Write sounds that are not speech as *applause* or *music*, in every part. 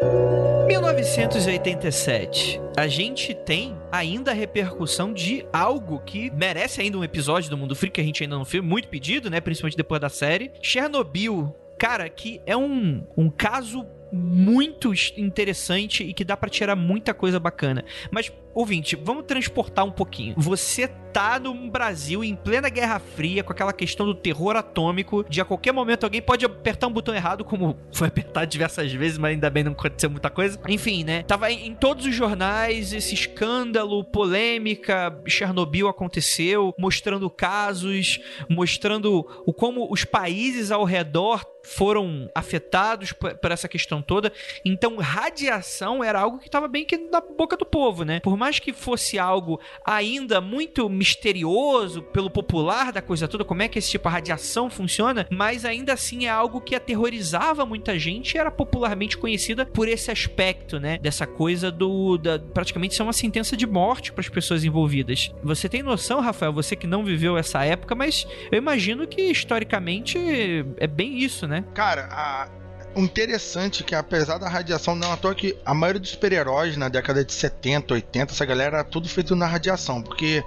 1987, a gente tem ainda a repercussão de algo que merece ainda um episódio do Mundo Freak que a gente ainda não fez, muito pedido, né? Principalmente depois da série. Chernobyl, cara, que é um, um caso muito interessante e que dá para tirar muita coisa bacana. Mas ouvinte, vamos transportar um pouquinho. Você tá no Brasil em plena Guerra Fria, com aquela questão do terror atômico, de a qualquer momento alguém pode apertar um botão errado, como *laughs* foi apertado diversas vezes, mas ainda bem não aconteceu muita coisa. Enfim, né? Tava em, todos os jornais esse escândalo, polêmica, Chernobyl aconteceu, mostrando casos, mostrando o como os países ao redor foram afetados por, por, essa questão toda. Então, radiação era algo que estava bem que na boca do povo, né? Por mais que fosse algo ainda muito misterioso pelo popular da coisa toda, como é que esse tipo de radiação funciona, mas ainda assim é algo que aterrorizava muita gente e era popularmente conhecida por esse aspecto, né? Dessa coisa do. Da, praticamente ser uma sentença de morte para as pessoas envolvidas. Você tem noção, Rafael, você que não viveu essa época, mas eu imagino que historicamente é bem isso, né? Cara, a, interessante que, apesar da radiação, não à toa que a maioria dos super-heróis na década de 70, 80, essa galera era tudo feito na radiação, porque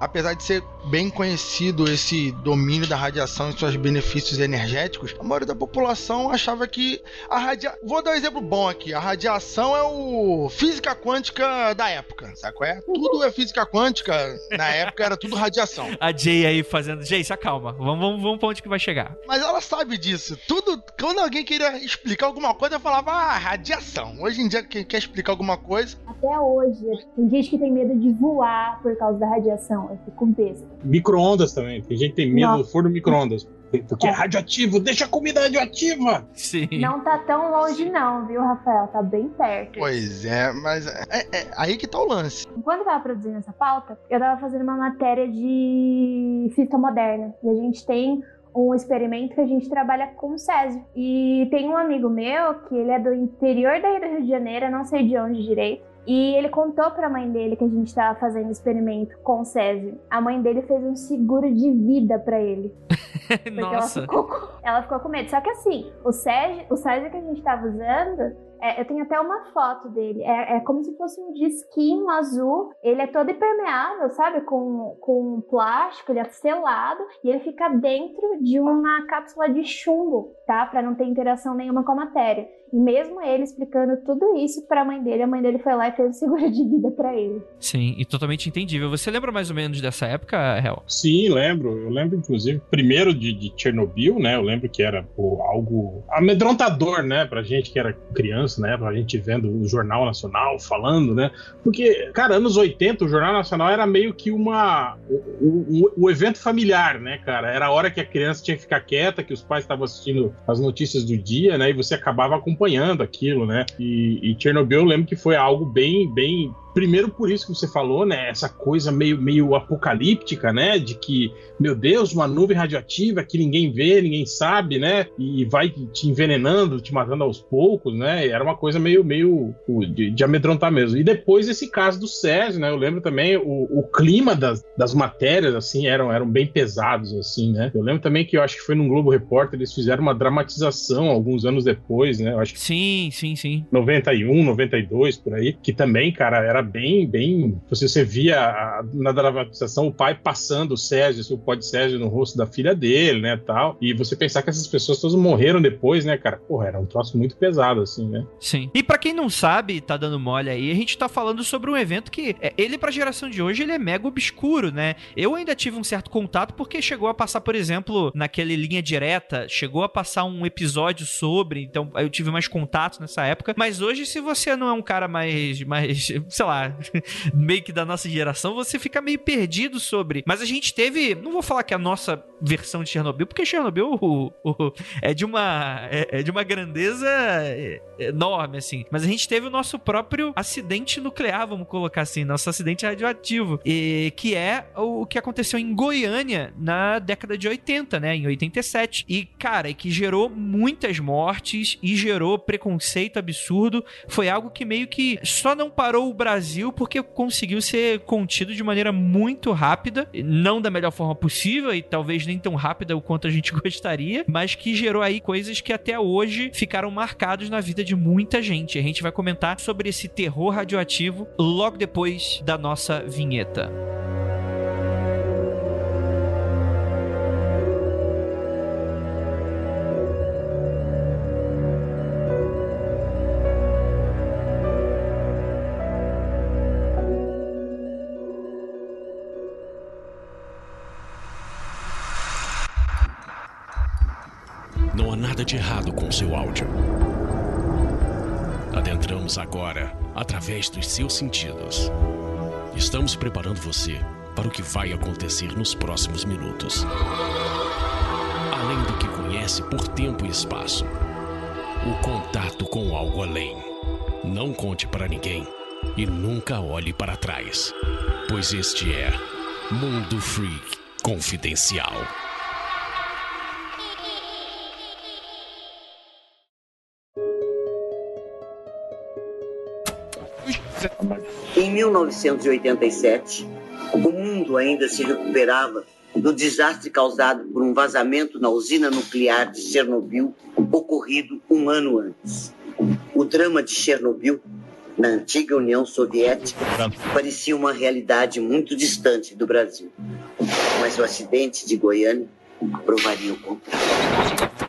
apesar de ser bem conhecido esse domínio da radiação e seus benefícios energéticos, a maioria da população achava que a radiação. Vou dar um exemplo bom aqui. A radiação é o física quântica da época, sabe qual é? Tudo é física quântica. Na época era tudo radiação. *laughs* A Jay aí fazendo. Jay, se acalma. Vamos, vamos, vamos pra onde que vai chegar. Mas ela sabe disso. Tudo. Quando alguém queria explicar alguma coisa, eu falava, ah, radiação. Hoje em dia, quem quer explicar alguma coisa. Até hoje, tem gente que tem medo de voar por causa da radiação. Eu fico besta. Micro-ondas também. Tem gente que tem medo do forno micro-ondas. Porque é. é radioativo, deixa a comida radioativa! Sim. Não tá tão longe, não, viu, Rafael? Tá bem perto. Pois é, mas é, é, é aí que tá o lance. Enquanto eu tava produzindo essa pauta, eu tava fazendo uma matéria de física moderna. E a gente tem um experimento que a gente trabalha com o Césio. E tem um amigo meu que ele é do interior daí do Rio de Janeiro, não sei de onde direito. E ele contou para a mãe dele que a gente estava fazendo experimento com o Césio. A mãe dele fez um seguro de vida para ele. *laughs* Nossa. Ela ficou, ela ficou, com medo. Só que assim, o Césio, o Césio que a gente estava usando, é, eu tenho até uma foto dele. É, é, como se fosse um disquinho azul. Ele é todo impermeável, sabe? Com, com plástico, ele é selado. E ele fica dentro de uma cápsula de chumbo, tá? Para não ter interação nenhuma com a matéria. E mesmo ele explicando tudo isso para a mãe dele, a mãe dele foi lá e fez o seguro de vida para ele. Sim, e totalmente entendível. Você lembra mais ou menos dessa época, Hel? Sim, lembro. Eu lembro, inclusive, primeiro de, de Chernobyl, né? Eu lembro que era pô, algo amedrontador, né? Pra gente que era criança, né? Pra gente vendo o Jornal Nacional falando, né? Porque, cara, anos 80, o Jornal Nacional era meio que uma. O, o, o evento familiar, né, cara? Era a hora que a criança tinha que ficar quieta, que os pais estavam assistindo as notícias do dia, né? E você acabava com acompanhando aquilo, né? E, e Chernobyl eu lembro que foi algo bem, bem primeiro por isso que você falou, né? Essa coisa meio, meio apocalíptica, né? De que, meu Deus, uma nuvem radioativa que ninguém vê, ninguém sabe, né? E vai te envenenando, te matando aos poucos, né? Era uma coisa meio, meio de, de amedrontar mesmo. E depois esse caso do Césio, né? Eu lembro também o, o clima das, das matérias, assim, eram, eram bem pesados, assim, né? Eu lembro também que eu acho que foi num Globo Repórter, eles fizeram uma dramatização alguns anos depois, né? Eu acho sim, sim, sim. 91, 92, por aí, que também, cara, era bem, bem. Você, você via na dramatização o pai passando o Sérgio, o pó de Sérgio no rosto da filha dele, né, tal. E você pensar que essas pessoas todas morreram depois, né, cara? Porra, era um troço muito pesado, assim, né? Sim. E para quem não sabe, tá dando mole aí, a gente tá falando sobre um evento que, é, ele pra geração de hoje, ele é mega obscuro, né? Eu ainda tive um certo contato porque chegou a passar, por exemplo, naquele linha direta, chegou a passar um episódio sobre, então eu tive mais contato nessa época. Mas hoje, se você não é um cara mais, mais *laughs* sei lá, *laughs* meio que da nossa geração, você fica meio perdido sobre. Mas a gente teve, não vou falar que a nossa versão de Chernobyl, porque Chernobyl o, o, é de uma é, é, de uma grandeza enorme assim. Mas a gente teve o nosso próprio acidente nuclear, vamos colocar assim, nosso acidente radioativo, e que é o que aconteceu em Goiânia na década de 80, né, em 87. E cara, que gerou muitas mortes e gerou preconceito absurdo. Foi algo que meio que só não parou o Brasil porque conseguiu ser contido de maneira muito rápida, não da melhor forma possível e talvez nem tão rápida o quanto a gente *laughs* gostaria, mas que gerou aí coisas que até hoje ficaram marcados na vida de muita gente. A gente vai comentar sobre esse terror radioativo logo depois da nossa vinheta. Seu áudio. Adentramos agora através dos seus sentidos. Estamos preparando você para o que vai acontecer nos próximos minutos. Além do que conhece por tempo e espaço, o contato com algo além. Não conte para ninguém e nunca olhe para trás, pois este é Mundo Freak Confidencial. Em 1987, o mundo ainda se recuperava do desastre causado por um vazamento na usina nuclear de Chernobyl, ocorrido um ano antes. O drama de Chernobyl, na antiga União Soviética, parecia uma realidade muito distante do Brasil. Mas o acidente de Goiânia provaria o contrário.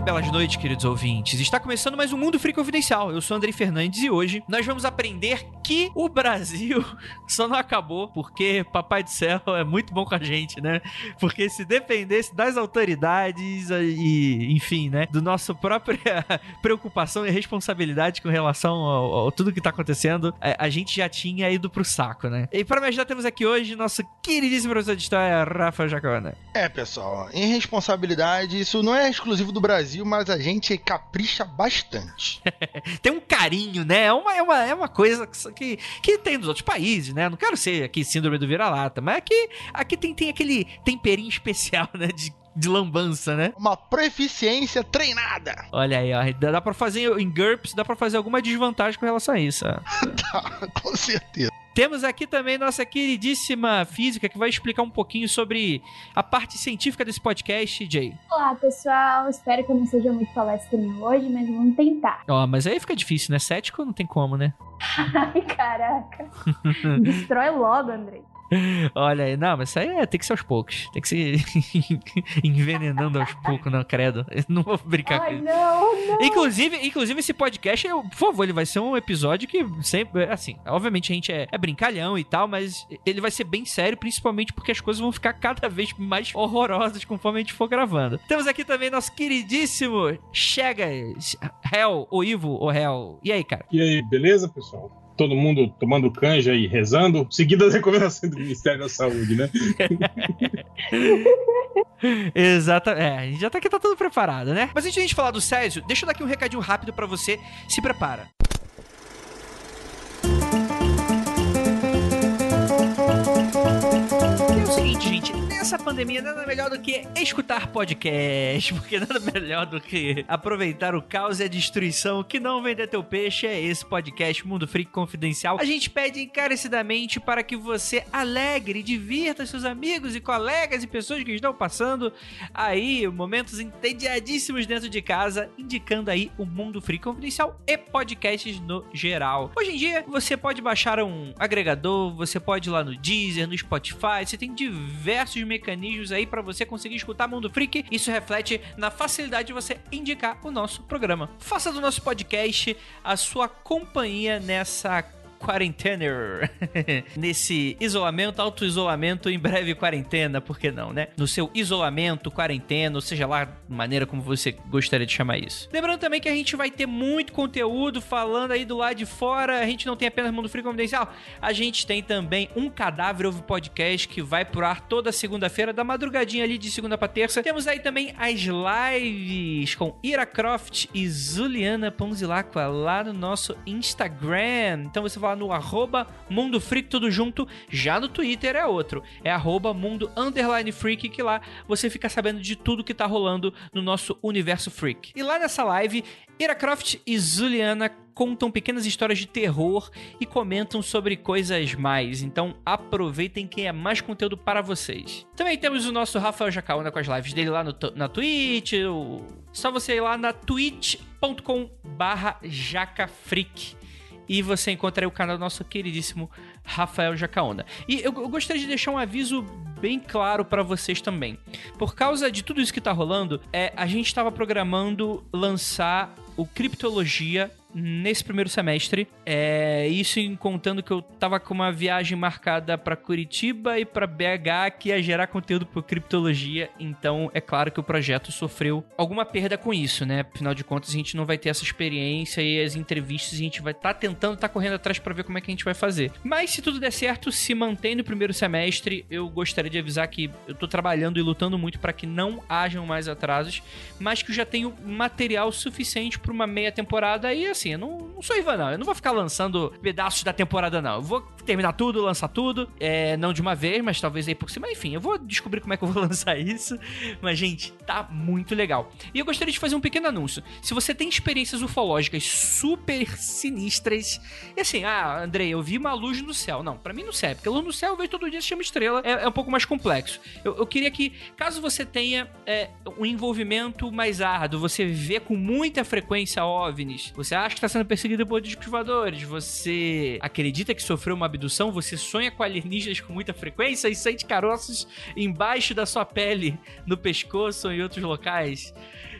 E belas noites, queridos ouvintes. Está começando mais um Mundo Free Confidencial. Eu sou Andrei Fernandes e hoje nós vamos aprender que o Brasil *laughs* só não acabou porque Papai do Céu é muito bom com a gente, né? Porque se dependesse das autoridades e, enfim, né, do nosso própria *laughs* preocupação e responsabilidade com relação ao, ao tudo que tá acontecendo, a, a, gente já tinha ido pro saco, né? E para me ajudar temos aqui hoje nosso queridíssimo professor de história, Rafa Jacona. É, pessoal, em responsabilidade, isso não é exclusivo do Brasil, mas a gente capricha bastante. *laughs* tem um carinho, né? É uma, é uma, é uma coisa que, que tem nos outros países, né? Não quero ser aqui síndrome do vira-lata, mas aqui, aqui tem, tem aquele temperinho especial, *laughs* né? De de lambança, né? Uma proficiência treinada. Olha aí, ó. Dá pra fazer em GURPS, dá pra fazer alguma desvantagem com relação a isso. *laughs* tá, com certeza. Temos aqui também nossa queridíssima física que vai explicar um pouquinho sobre a parte científica desse podcast, Jay. Olá, pessoal. Espero que eu não seja muito palestrinha hoje, mas vamos tentar. Ó, mas aí fica difícil, né? Cético não tem como, né? *laughs* Ai, caraca. Destrói logo, Andrei. Olha aí, não, mas isso aí é, tem que ser aos poucos. Tem que ser *laughs* envenenando aos poucos, não, credo. Eu não vou brincar Ai, com isso. não, não. Inclusive, inclusive, esse podcast, eu, por favor, ele vai ser um episódio que sempre. Assim, obviamente a gente é, é, brincalhão e tal, mas ele vai ser bem sério, principalmente porque as coisas vão ficar cada vez mais horrorosas conforme a gente for gravando. Temos aqui também nosso queridíssimo Chegas, Hell, ou Ivo, ou Hell. E aí, cara? E aí, beleza, pessoal? Todo mundo tomando canja e rezando, seguindo as recomendações do Ministério da Saúde, né? *laughs* Exato, é, a gente já tá aqui, tá tudo preparado, né? Mas antes de a gente falar do Césio, deixa eu dar aqui um recadinho rápido para você, se prepara. É o seguinte, gente, nessa pandemia nada melhor do que escutar podcast, *laughs* porque nada melhor do que aproveitar o caos e a destruição que não vender teu peixe é esse podcast Mundo Freak Confidencial. A gente pede encarecidamente para que você alegre divirta seus amigos e colegas e pessoas que estão passando aí momentos entediadíssimos dentro de casa, indicando aí o Mundo Freak Confidencial e podcasts no geral. Hoje em dia, você pode baixar um agregador, você pode ir lá no Deezer, no Spotify, você tem diversos mecanismos aí para você conseguir escutar Mundo Freak. Isso reflete na facilidade de você indicar o nosso programa. Faça do nosso podcast a sua companhia nessa quarentena. *laughs* Nesse isolamento, auto-isolamento, em breve quarentena, por que não, né? No seu isolamento, quarentena, ou seja lá, maneira como você gostaria de chamar isso. Lembrando também que a gente vai ter muito conteúdo falando aí do lado de fora. A gente não tem apenas Mundo Frio Confidencial, a gente tem também um Cadáver Ovo Podcast que vai pro ar toda segunda-feira, da madrugadinha ali de segunda pra terça. Temos aí também as lives com Ira Croft e Zuliana Ponzilacqua lá no nosso Instagram. Então você vai lá no arroba Mundo Freak tudo junto. Já no Twitter é outro. É arroba Mundo Underline Freak, que lá você fica sabendo de tudo que tá rolando no nosso universo freak. E lá nessa live, Ira Croft e Zuliana contam pequenas histórias de terror e comentam sobre coisas mais. Então aproveitem que é mais conteúdo para vocês. Também temos o nosso Rafael Jacaúna com as lives dele lá no, na Twitch. O... Só você ir lá na twitch.com barra jacafreak e você encontra aí o canal do nosso queridíssimo Rafael Jacaona. E eu, eu gostaria de deixar um aviso bem claro para vocês também. Por causa de tudo isso que tá rolando, é, a gente estava programando lançar o Criptologia nesse primeiro semestre. É, isso contando que eu tava com uma viagem marcada para Curitiba e para BH que ia gerar conteúdo por criptologia. Então é claro que o projeto sofreu alguma perda com isso, né? Afinal de contas, a gente não vai ter essa experiência e as entrevistas a gente vai estar tá tentando, tá correndo atrás para ver como é que a gente vai fazer. Mas se tudo der certo, se mantém no primeiro semestre, eu gostaria de avisar que eu tô trabalhando e lutando muito para que não hajam mais atrasos, mas que eu já tenho material suficiente para uma meia temporada e eu não, não sou Ivan, não. Eu não vou ficar lançando pedaços da temporada, não. Eu vou terminar tudo, lançar tudo. É, não de uma vez, mas talvez aí por cima. Enfim, eu vou descobrir como é que eu vou *laughs* lançar isso. Mas, gente, tá muito legal. E eu gostaria de fazer um pequeno anúncio. Se você tem experiências ufológicas super sinistras, e assim, ah, Andrei, eu vi uma luz no céu. Não, para mim não serve, porque luz no céu eu vejo todo dia se chama estrela. É, é um pouco mais complexo. Eu, eu queria que, caso você tenha é, um envolvimento mais árduo, você vê com muita frequência OVNIs, você acha que está sendo perseguido por discos você acredita que sofreu uma abdução, você sonha com alienígenas com muita frequência e sente caroços embaixo da sua pele, no pescoço ou em outros locais.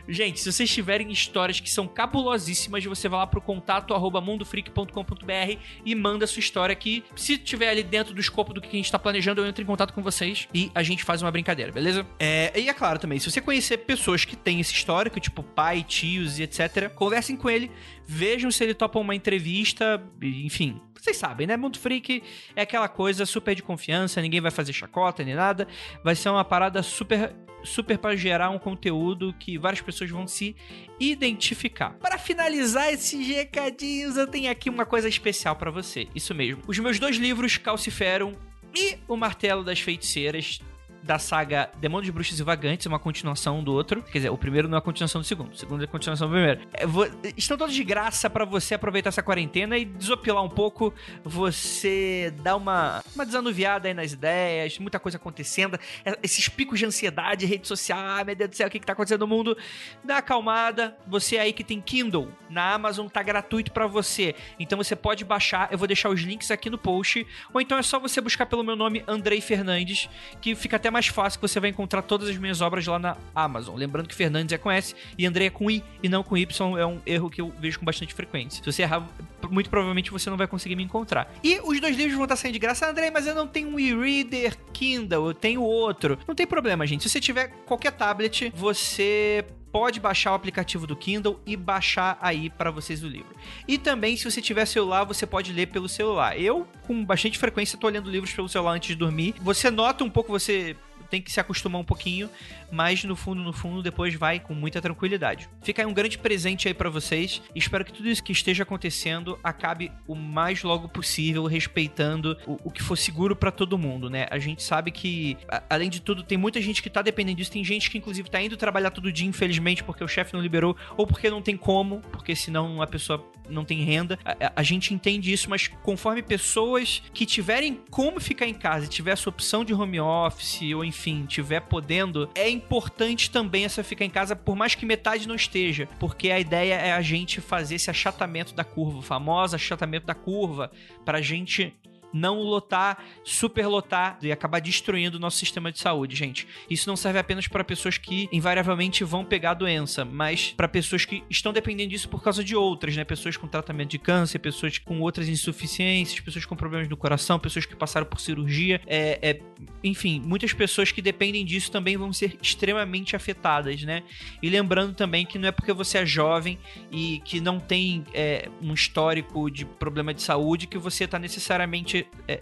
Gente, se vocês tiverem histórias que são cabulosíssimas, você vai lá pro contato arroba mundofreak.com.br e manda a sua história que, se tiver ali dentro do escopo do que a gente tá planejando, eu entro em contato com vocês e a gente faz uma brincadeira, beleza? É, e é claro também, se você conhecer pessoas que têm esse histórico, tipo pai, tios e etc., conversem com ele, vejam se ele topa uma entrevista, enfim, vocês sabem, né? Mundo Freak é aquela coisa super de confiança, ninguém vai fazer chacota nem nada. Vai ser uma parada super super para gerar um conteúdo que várias pessoas vão se identificar. Para finalizar esses recadinhos, eu tenho aqui uma coisa especial para você. Isso mesmo. Os meus dois livros, Calciferum e O Martelo das Feiticeiras, da saga Demônios, Bruxos e Vagantes, uma continuação do outro. Quer dizer, o primeiro não é a continuação do segundo, o segundo é a continuação do primeiro. É, vou, estão todos de graça para você aproveitar essa quarentena e desopilar um pouco, você dar uma, uma desanuviada aí nas ideias, muita coisa acontecendo, é, esses picos de ansiedade, rede social, ah, meu Deus do céu, o que, que tá acontecendo no mundo? Dá uma acalmada, você aí que tem Kindle, na Amazon tá gratuito para você, então você pode baixar, eu vou deixar os links aqui no post, ou então é só você buscar pelo meu nome, Andrei Fernandes, que fica até mais fácil que você vai encontrar todas as minhas obras lá na Amazon. Lembrando que Fernandes é com S e André é com I e não com Y, é um erro que eu vejo com bastante frequência. Se você errar, muito provavelmente você não vai conseguir me encontrar. E os dois livros vão estar saindo de graça. André, mas eu não tenho um e-reader Kindle, eu tenho outro. Não tem problema, gente. Se você tiver qualquer tablet, você pode baixar o aplicativo do Kindle e baixar aí para vocês o livro. E também, se você tiver celular, você pode ler pelo celular. Eu, com bastante frequência, tô lendo livros pelo celular antes de dormir. Você nota um pouco, você tem que se acostumar um pouquinho, mas no fundo, no fundo, depois vai com muita tranquilidade. Fica aí um grande presente aí para vocês. Espero que tudo isso que esteja acontecendo acabe o mais logo possível, respeitando o, o que for seguro para todo mundo, né? A gente sabe que, a, além de tudo, tem muita gente que tá dependendo disso. Tem gente que, inclusive, tá indo trabalhar todo dia, infelizmente, porque o chefe não liberou, ou porque não tem como, porque senão a pessoa não tem renda. A, a, gente entende isso, mas conforme pessoas que tiverem como ficar em casa tiver essa opção de home office, ou enfim, enfim, tiver podendo, é importante também essa ficar em casa, por mais que metade não esteja, porque a ideia é a gente fazer esse achatamento da curva, o famoso achatamento da curva, pra gente não lotar, superlotar e acabar destruindo o nosso sistema de saúde, gente. Isso não serve apenas para pessoas que invariavelmente vão pegar a doença, mas para pessoas que estão dependendo disso por causa de outras, né? Pessoas com tratamento de câncer, pessoas com outras insuficiências, pessoas com problemas no coração, pessoas que passaram por cirurgia, é, é, enfim, muitas pessoas que dependem disso também vão ser extremamente afetadas, né? E lembrando também que não é porque você é jovem e que não tem é, um histórico de problema de saúde que você está necessariamente é,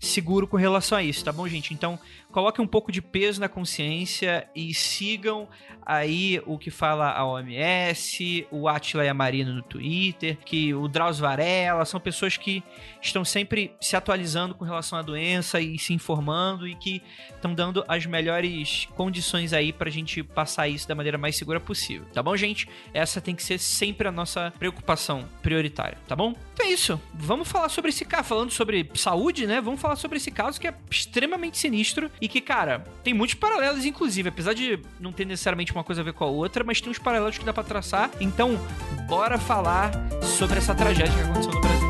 seguro com relação a isso, tá bom, gente? Então, coloquem um pouco de peso na consciência e sigam aí o que fala a OMS, o Atila e a Marina no Twitter, que o Drauzio Varela, são pessoas que estão sempre se atualizando com relação à doença e se informando e que estão dando as melhores condições aí pra gente passar isso da maneira mais segura possível, tá bom, gente? Essa tem que ser sempre a nossa preocupação prioritária, tá bom? Então é isso. Vamos falar sobre esse caso, falando sobre saúde, né? Vamos falar sobre esse caso que é extremamente sinistro que, cara, tem muitos paralelos, inclusive, apesar de não ter necessariamente uma coisa a ver com a outra, mas tem uns paralelos que dá para traçar. Então, bora falar sobre essa tragédia que aconteceu no Brasil.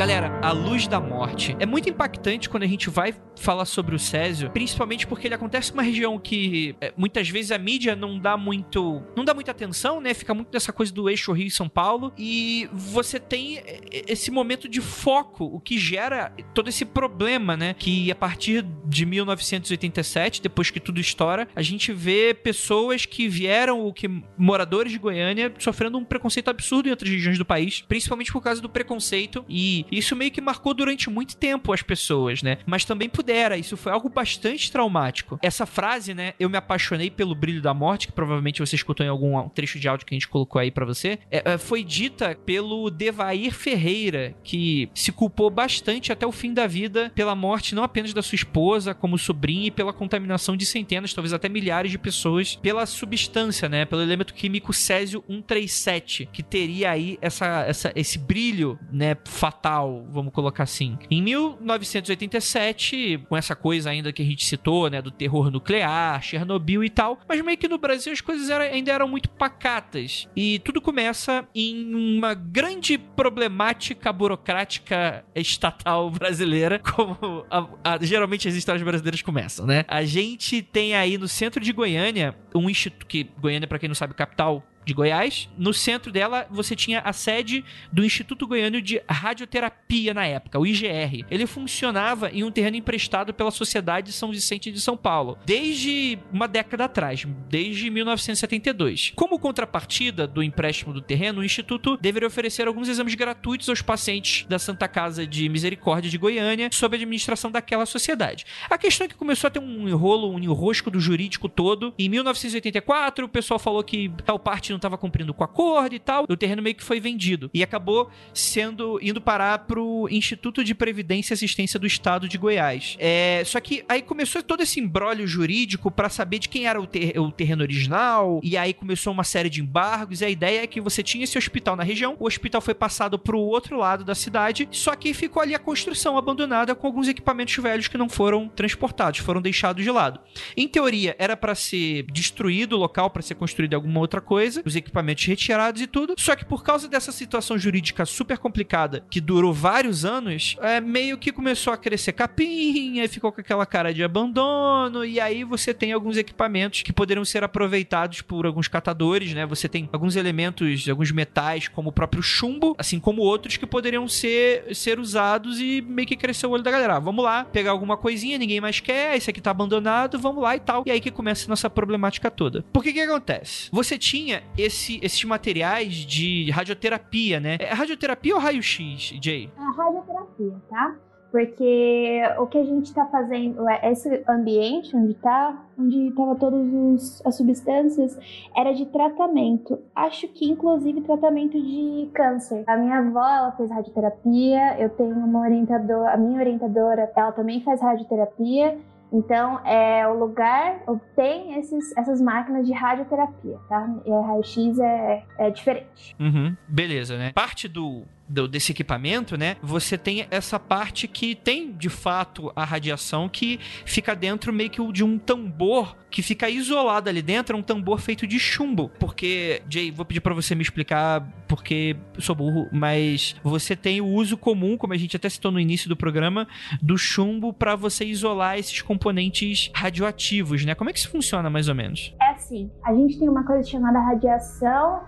Galera, A Luz da Morte. É muito impactante quando a gente vai falar sobre o Césio, principalmente porque ele acontece numa região que é, muitas vezes a mídia não dá muito, não dá muita atenção, né? Fica muito nessa coisa do eixo Rio e São Paulo e você tem esse momento de foco, o que gera todo esse problema, né? Que a partir de 1987, depois que tudo estoura, a gente vê pessoas que vieram, o que moradores de Goiânia, sofrendo um preconceito absurdo em outras regiões do país, principalmente por causa do preconceito e isso meio que marcou durante muito tempo as pessoas, né? Mas também pudera, isso foi algo bastante traumático. Essa frase, né? Eu me apaixonei pelo brilho da morte, que provavelmente você escutou em algum trecho de áudio que a gente colocou aí para você, é, é, foi dita pelo Devair Ferreira, que se culpou bastante até o fim da vida pela morte não apenas da sua esposa, como sobrinha, e pela contaminação de centenas, talvez até milhares de pessoas pela substância, né? Pelo elemento químico Césio 137, que teria aí essa, essa, esse brilho, né? Fatal vamos colocar assim. Em 1987, com essa coisa ainda que a gente citou, né, do terror nuclear, Chernobyl e tal, mas meio que no Brasil as coisas era, ainda eram muito pacatas. E tudo começa em uma grande problemática burocrática estatal *laughs* brasileira, como a, a, geralmente as histórias brasileiras começam, né? A gente tem aí no centro de Goiânia um instituto que Goiânia, para quem não sabe, capital de Goiás. No centro dela, você tinha a sede do Instituto Goiano de Radioterapia na época, o IGR. Ele funcionava em um terreno emprestado pela Sociedade São Vicente de São Paulo, desde uma década atrás, desde 1972. Como contrapartida do empréstimo do terreno, o Instituto deveria oferecer alguns exames gratuitos aos pacientes da Santa Casa de Misericórdia de Goiânia, sob a administração daquela sociedade. A questão é que começou a ter um enrolo, um enrosco do jurídico todo. Em 1984, o pessoal falou que tal parte não estava cumprindo com o acordo e tal. O terreno meio que foi vendido e acabou sendo indo parar pro Instituto de Previdência e Assistência do Estado de Goiás. É, só que aí começou todo esse embrólio jurídico para saber de quem era o, ter, o terreno original e aí começou uma série de embargos e a ideia é que você tinha esse hospital na região, o hospital foi passado pro outro lado da cidade, só que ficou ali a construção abandonada com alguns equipamentos velhos que não foram transportados, foram deixados de lado. Em teoria era para ser destruído o local para ser construído alguma outra coisa, os equipamentos retirados e tudo. Só que por causa dessa situação jurídica super complicada, que durou vários anos, é, meio que começou a crescer capim, aí ficou com aquela cara de abandono, e aí você tem alguns equipamentos que poderiam ser aproveitados por alguns catadores, né? Você tem alguns elementos, alguns metais, como o próprio chumbo, assim como outros que poderiam ser, ser usados e meio que crescer o olho da galera. Ah, vamos lá, pegar alguma coisinha, ninguém mais quer, esse aqui tá abandonado, vamos lá e tal. E aí que começa a nossa problemática toda. Por que que acontece? Você tinha esse, esses materiais de radioterapia, né? É radioterapia ou raio-x, Jay? É radioterapia, tá? Porque o que a gente está fazendo, é, esse ambiente onde tá, onde estavam todas as substâncias, era de tratamento. Acho que inclusive tratamento de câncer. A minha avó, ela fez radioterapia, eu tenho uma orientadora, a minha orientadora, ela também faz radioterapia. Então, é o lugar tem esses, essas máquinas de radioterapia, tá? E a raio-x é, é diferente. Uhum, beleza, né? Parte do do, desse equipamento, né? Você tem essa parte que tem de fato a radiação que fica dentro meio que de um tambor que fica isolado ali dentro, é um tambor feito de chumbo. Porque, Jay, vou pedir para você me explicar porque sou burro, mas você tem o uso comum, como a gente até citou no início do programa, do chumbo para você isolar esses componentes radioativos, né? Como é que isso funciona mais ou menos? É assim, a gente tem uma coisa chamada radiação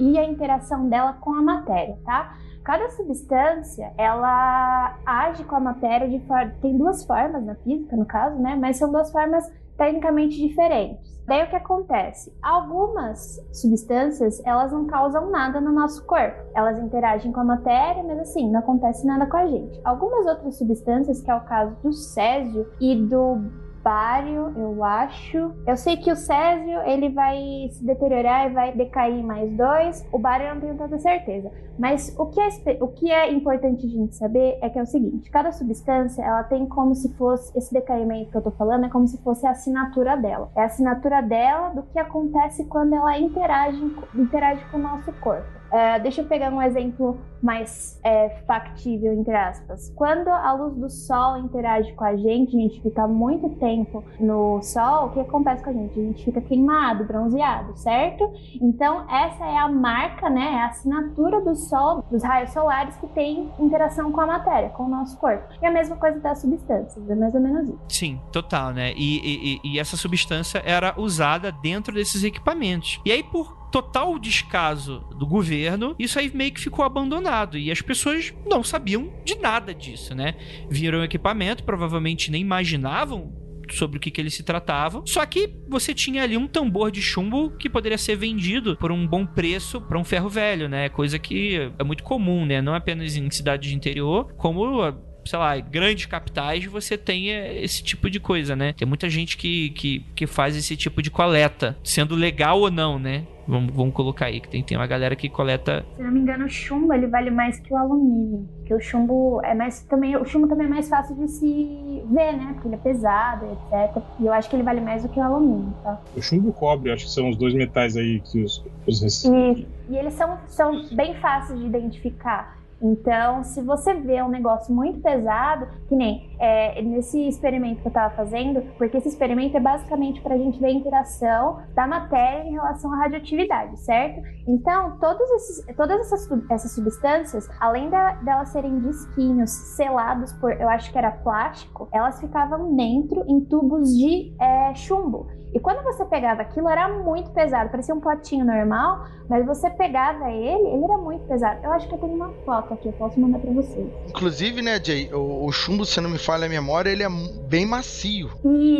e a interação dela com a matéria, tá? Cada substância, ela age com a matéria de forma. Tem duas formas na física, no caso, né? Mas são duas formas tecnicamente diferentes. Daí o que acontece? Algumas substâncias, elas não causam nada no nosso corpo. Elas interagem com a matéria, mas assim, não acontece nada com a gente. Algumas outras substâncias, que é o caso do césio e do bário, eu acho. Eu sei que o césio ele vai se deteriorar e vai decair mais dois. O bário eu não tenho tanta certeza. Mas o que, é, o que é importante a gente saber é que é o seguinte: cada substância ela tem como se fosse esse decaimento que eu tô falando é como se fosse a assinatura dela. É a assinatura dela do que acontece quando ela interage, interage com o nosso corpo. Uh, deixa eu pegar um exemplo mais é, factível, entre aspas. Quando a luz do sol interage com a gente, a gente fica muito tempo no sol, o que acontece com a gente? A gente fica queimado, bronzeado, certo? Então, essa é a marca, né? É a assinatura do sol, dos raios solares que tem interação com a matéria, com o nosso corpo. E a mesma coisa das substâncias, é mais ou menos isso. Sim, total, né? E, e, e essa substância era usada dentro desses equipamentos. E aí, por total descaso do governo, isso aí meio que ficou abandonado e as pessoas não sabiam de nada disso, né? Viram equipamento, provavelmente nem imaginavam sobre o que, que eles se tratavam. Só que você tinha ali um tambor de chumbo que poderia ser vendido por um bom preço para um ferro velho, né? Coisa que é muito comum, né? Não apenas em cidades de interior, como sei lá, grandes capitais, você tem esse tipo de coisa, né? Tem muita gente que, que, que faz esse tipo de coleta, sendo legal ou não, né? Vamos, vamos colocar aí, que tem, tem uma galera que coleta. Se não me engano, o chumbo ele vale mais que o alumínio. Porque o chumbo é mais. Também, o chumbo também é mais fácil de se ver, né? Porque ele é pesado, etc. E eu acho que ele vale mais do que o alumínio, tá? O chumbo e o cobre, acho que são os dois metais aí que os. os... E, e eles são, são bem fáceis de identificar. Então, se você vê um negócio muito pesado, que nem é, nesse experimento que eu estava fazendo, porque esse experimento é basicamente para a gente ver a interação da matéria em relação à radioatividade, certo? Então, todos esses, todas essas, essas substâncias, além da, delas serem disquinhos selados por, eu acho que era plástico, elas ficavam dentro em tubos de é, chumbo. E quando você pegava aquilo, era muito pesado, parecia um potinho normal, mas você pegava ele, ele era muito pesado. Eu acho que eu tenho uma foto aqui, eu posso mandar pra vocês. Inclusive, né, Jay, o, o chumbo, se não me falha a memória, ele é bem macio.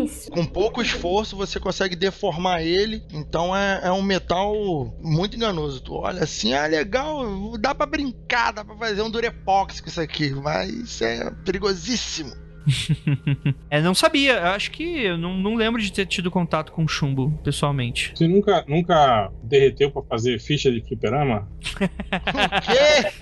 Isso. Com pouco esforço, você consegue deformar ele, então é, é um metal muito enganoso. Tu olha assim, ah, legal, dá pra brincar, dá pra fazer um durepox com isso aqui, mas é perigosíssimo. *laughs* é, não sabia. Eu acho que eu não, não lembro de ter tido contato com chumbo, pessoalmente. Você nunca, nunca derreteu para fazer ficha de fliperama? *laughs* o quê?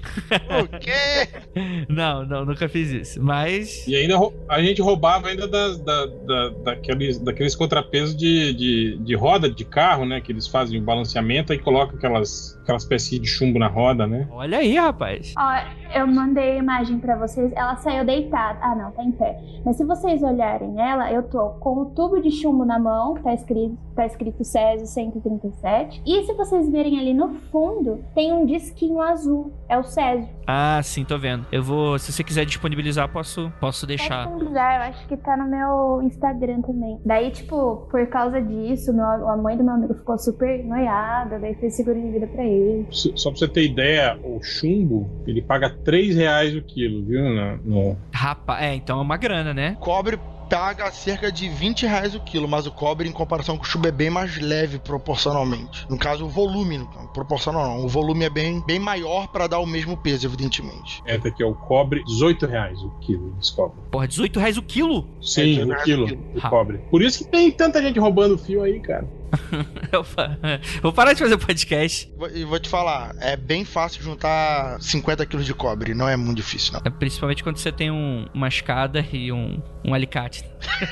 O quê? Não, não, nunca fiz isso. Mas. E ainda a gente roubava ainda das, da, da, daqueles, daqueles contrapesos de, de, de roda de carro, né? Que eles fazem o balanceamento e colocam aquelas, aquelas pecinhas de chumbo na roda, né? Olha aí, rapaz. Ó, eu mandei a imagem para vocês. Ela saiu deitada. Ah, não, tá em pé. Mas se vocês olharem ela, eu tô com o tubo de chumbo na mão, que tá escrito, tá escrito Césio 137. E se vocês verem ali no fundo, tem um disquinho azul. É o Césio. Ah, sim, tô vendo. Eu vou, se você quiser disponibilizar, posso, posso deixar. Disponibilizar, eu acho que tá no meu Instagram também. Daí, tipo, por causa disso, meu, a mãe do meu amigo ficou super noiada, daí fez seguro de vida pra ele. Só pra você ter ideia, o chumbo, ele paga 3 reais o quilo, viu? No. Rapaz, é, então é uma grana, né? Cobre paga cerca de 20 reais o quilo, mas o cobre, em comparação com o chumbo, é bem mais leve proporcionalmente. No caso, o volume, proporcional não. O volume é bem, bem maior para dar o mesmo peso, evidentemente. É, tá aqui é o cobre, 18 reais o quilo desse cobre. Porra, 18 reais o quilo? Sim, é, o quilo, o cobre. Por isso que tem tanta gente roubando fio aí, cara. *laughs* vou parar de fazer podcast. E vou te falar, é bem fácil juntar 50 quilos de cobre, não é muito difícil, não. É principalmente quando você tem um, uma escada e um, um alicate.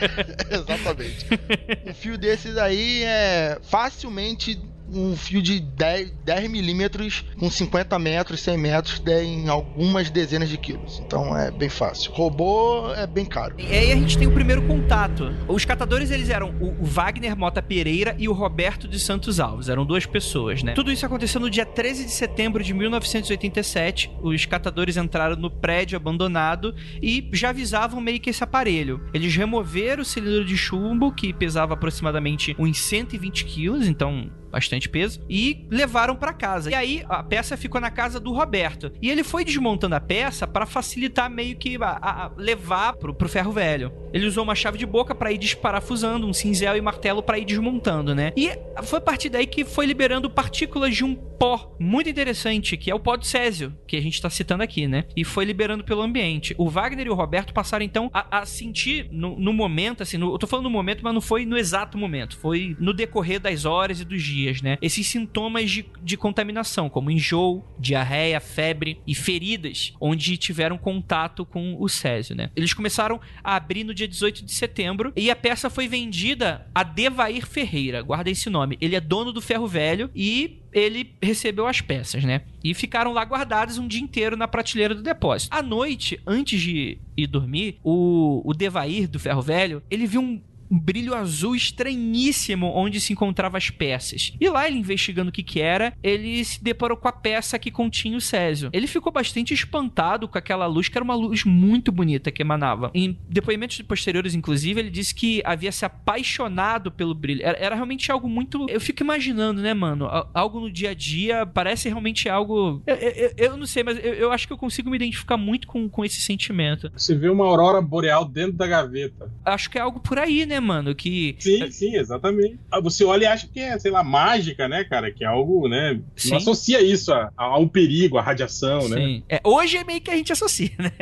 *laughs* Exatamente. *laughs* um fio desses aí é facilmente um fio de 10, 10 milímetros com 50 metros, 100 metros, em algumas dezenas de quilos. Então é bem fácil. Robô é bem caro. E aí a gente tem o primeiro contato. Os catadores eles eram o Wagner Mota Pereira e o Roberto de Santos Alves. Eram duas pessoas, né? Tudo isso aconteceu no dia 13 de setembro de 1987. Os catadores entraram no prédio abandonado e já avisavam meio que esse aparelho. Eles removeram o cilindro de chumbo, que pesava aproximadamente uns 120 quilos, então bastante peso, e levaram para casa. E aí a peça ficou na casa do Roberto. E ele foi desmontando a peça para facilitar meio que a, a, levar pro, pro ferro velho. Ele usou uma chave de boca para ir desparafusando, um cinzel e martelo para ir desmontando, né? E foi a partir daí que foi liberando partículas de um pó muito interessante, que é o pó de césio, que a gente tá citando aqui, né? E foi liberando pelo ambiente. O Wagner e o Roberto passaram então a, a sentir no, no, momento, assim, no, eu tô falando no momento, mas não foi no exato momento, foi no decorrer das horas e dos dias, né? Esses sintomas de, de contaminação, como enjoo, diarreia, febre e feridas, onde tiveram contato com o césio, né? Eles começaram a abrir no dia 18 de setembro e a peça foi vendida a Devair Ferreira, guarda esse nome. Ele é dono do ferro velho e ele recebeu as peças, né? E ficaram lá guardadas um dia inteiro na prateleira do depósito. À noite, antes de ir dormir, o, o Devair do Ferro Velho, ele viu um um brilho azul estranhíssimo onde se encontravam as peças. E lá ele investigando o que que era, ele se deparou com a peça que continha o Césio. Ele ficou bastante espantado com aquela luz, que era uma luz muito bonita que emanava. Em depoimentos posteriores, inclusive, ele disse que havia se apaixonado pelo brilho. Era, era realmente algo muito. Eu fico imaginando, né, mano? Algo no dia a dia parece realmente algo. Eu, eu, eu não sei, mas eu, eu, acho que eu consigo me identificar muito com, com esse sentimento. Você vê uma aurora boreal dentro da gaveta. Acho que é algo por aí, né, mano? Que. Sim, sim, exatamente. Ah, você olha e acha que é, sei lá, mágica, né, cara? Que é algo, né? Sim. Não associa isso a, ao perigo, à radiação, sim. né? Sim. É, hoje é meio que a gente associa, né?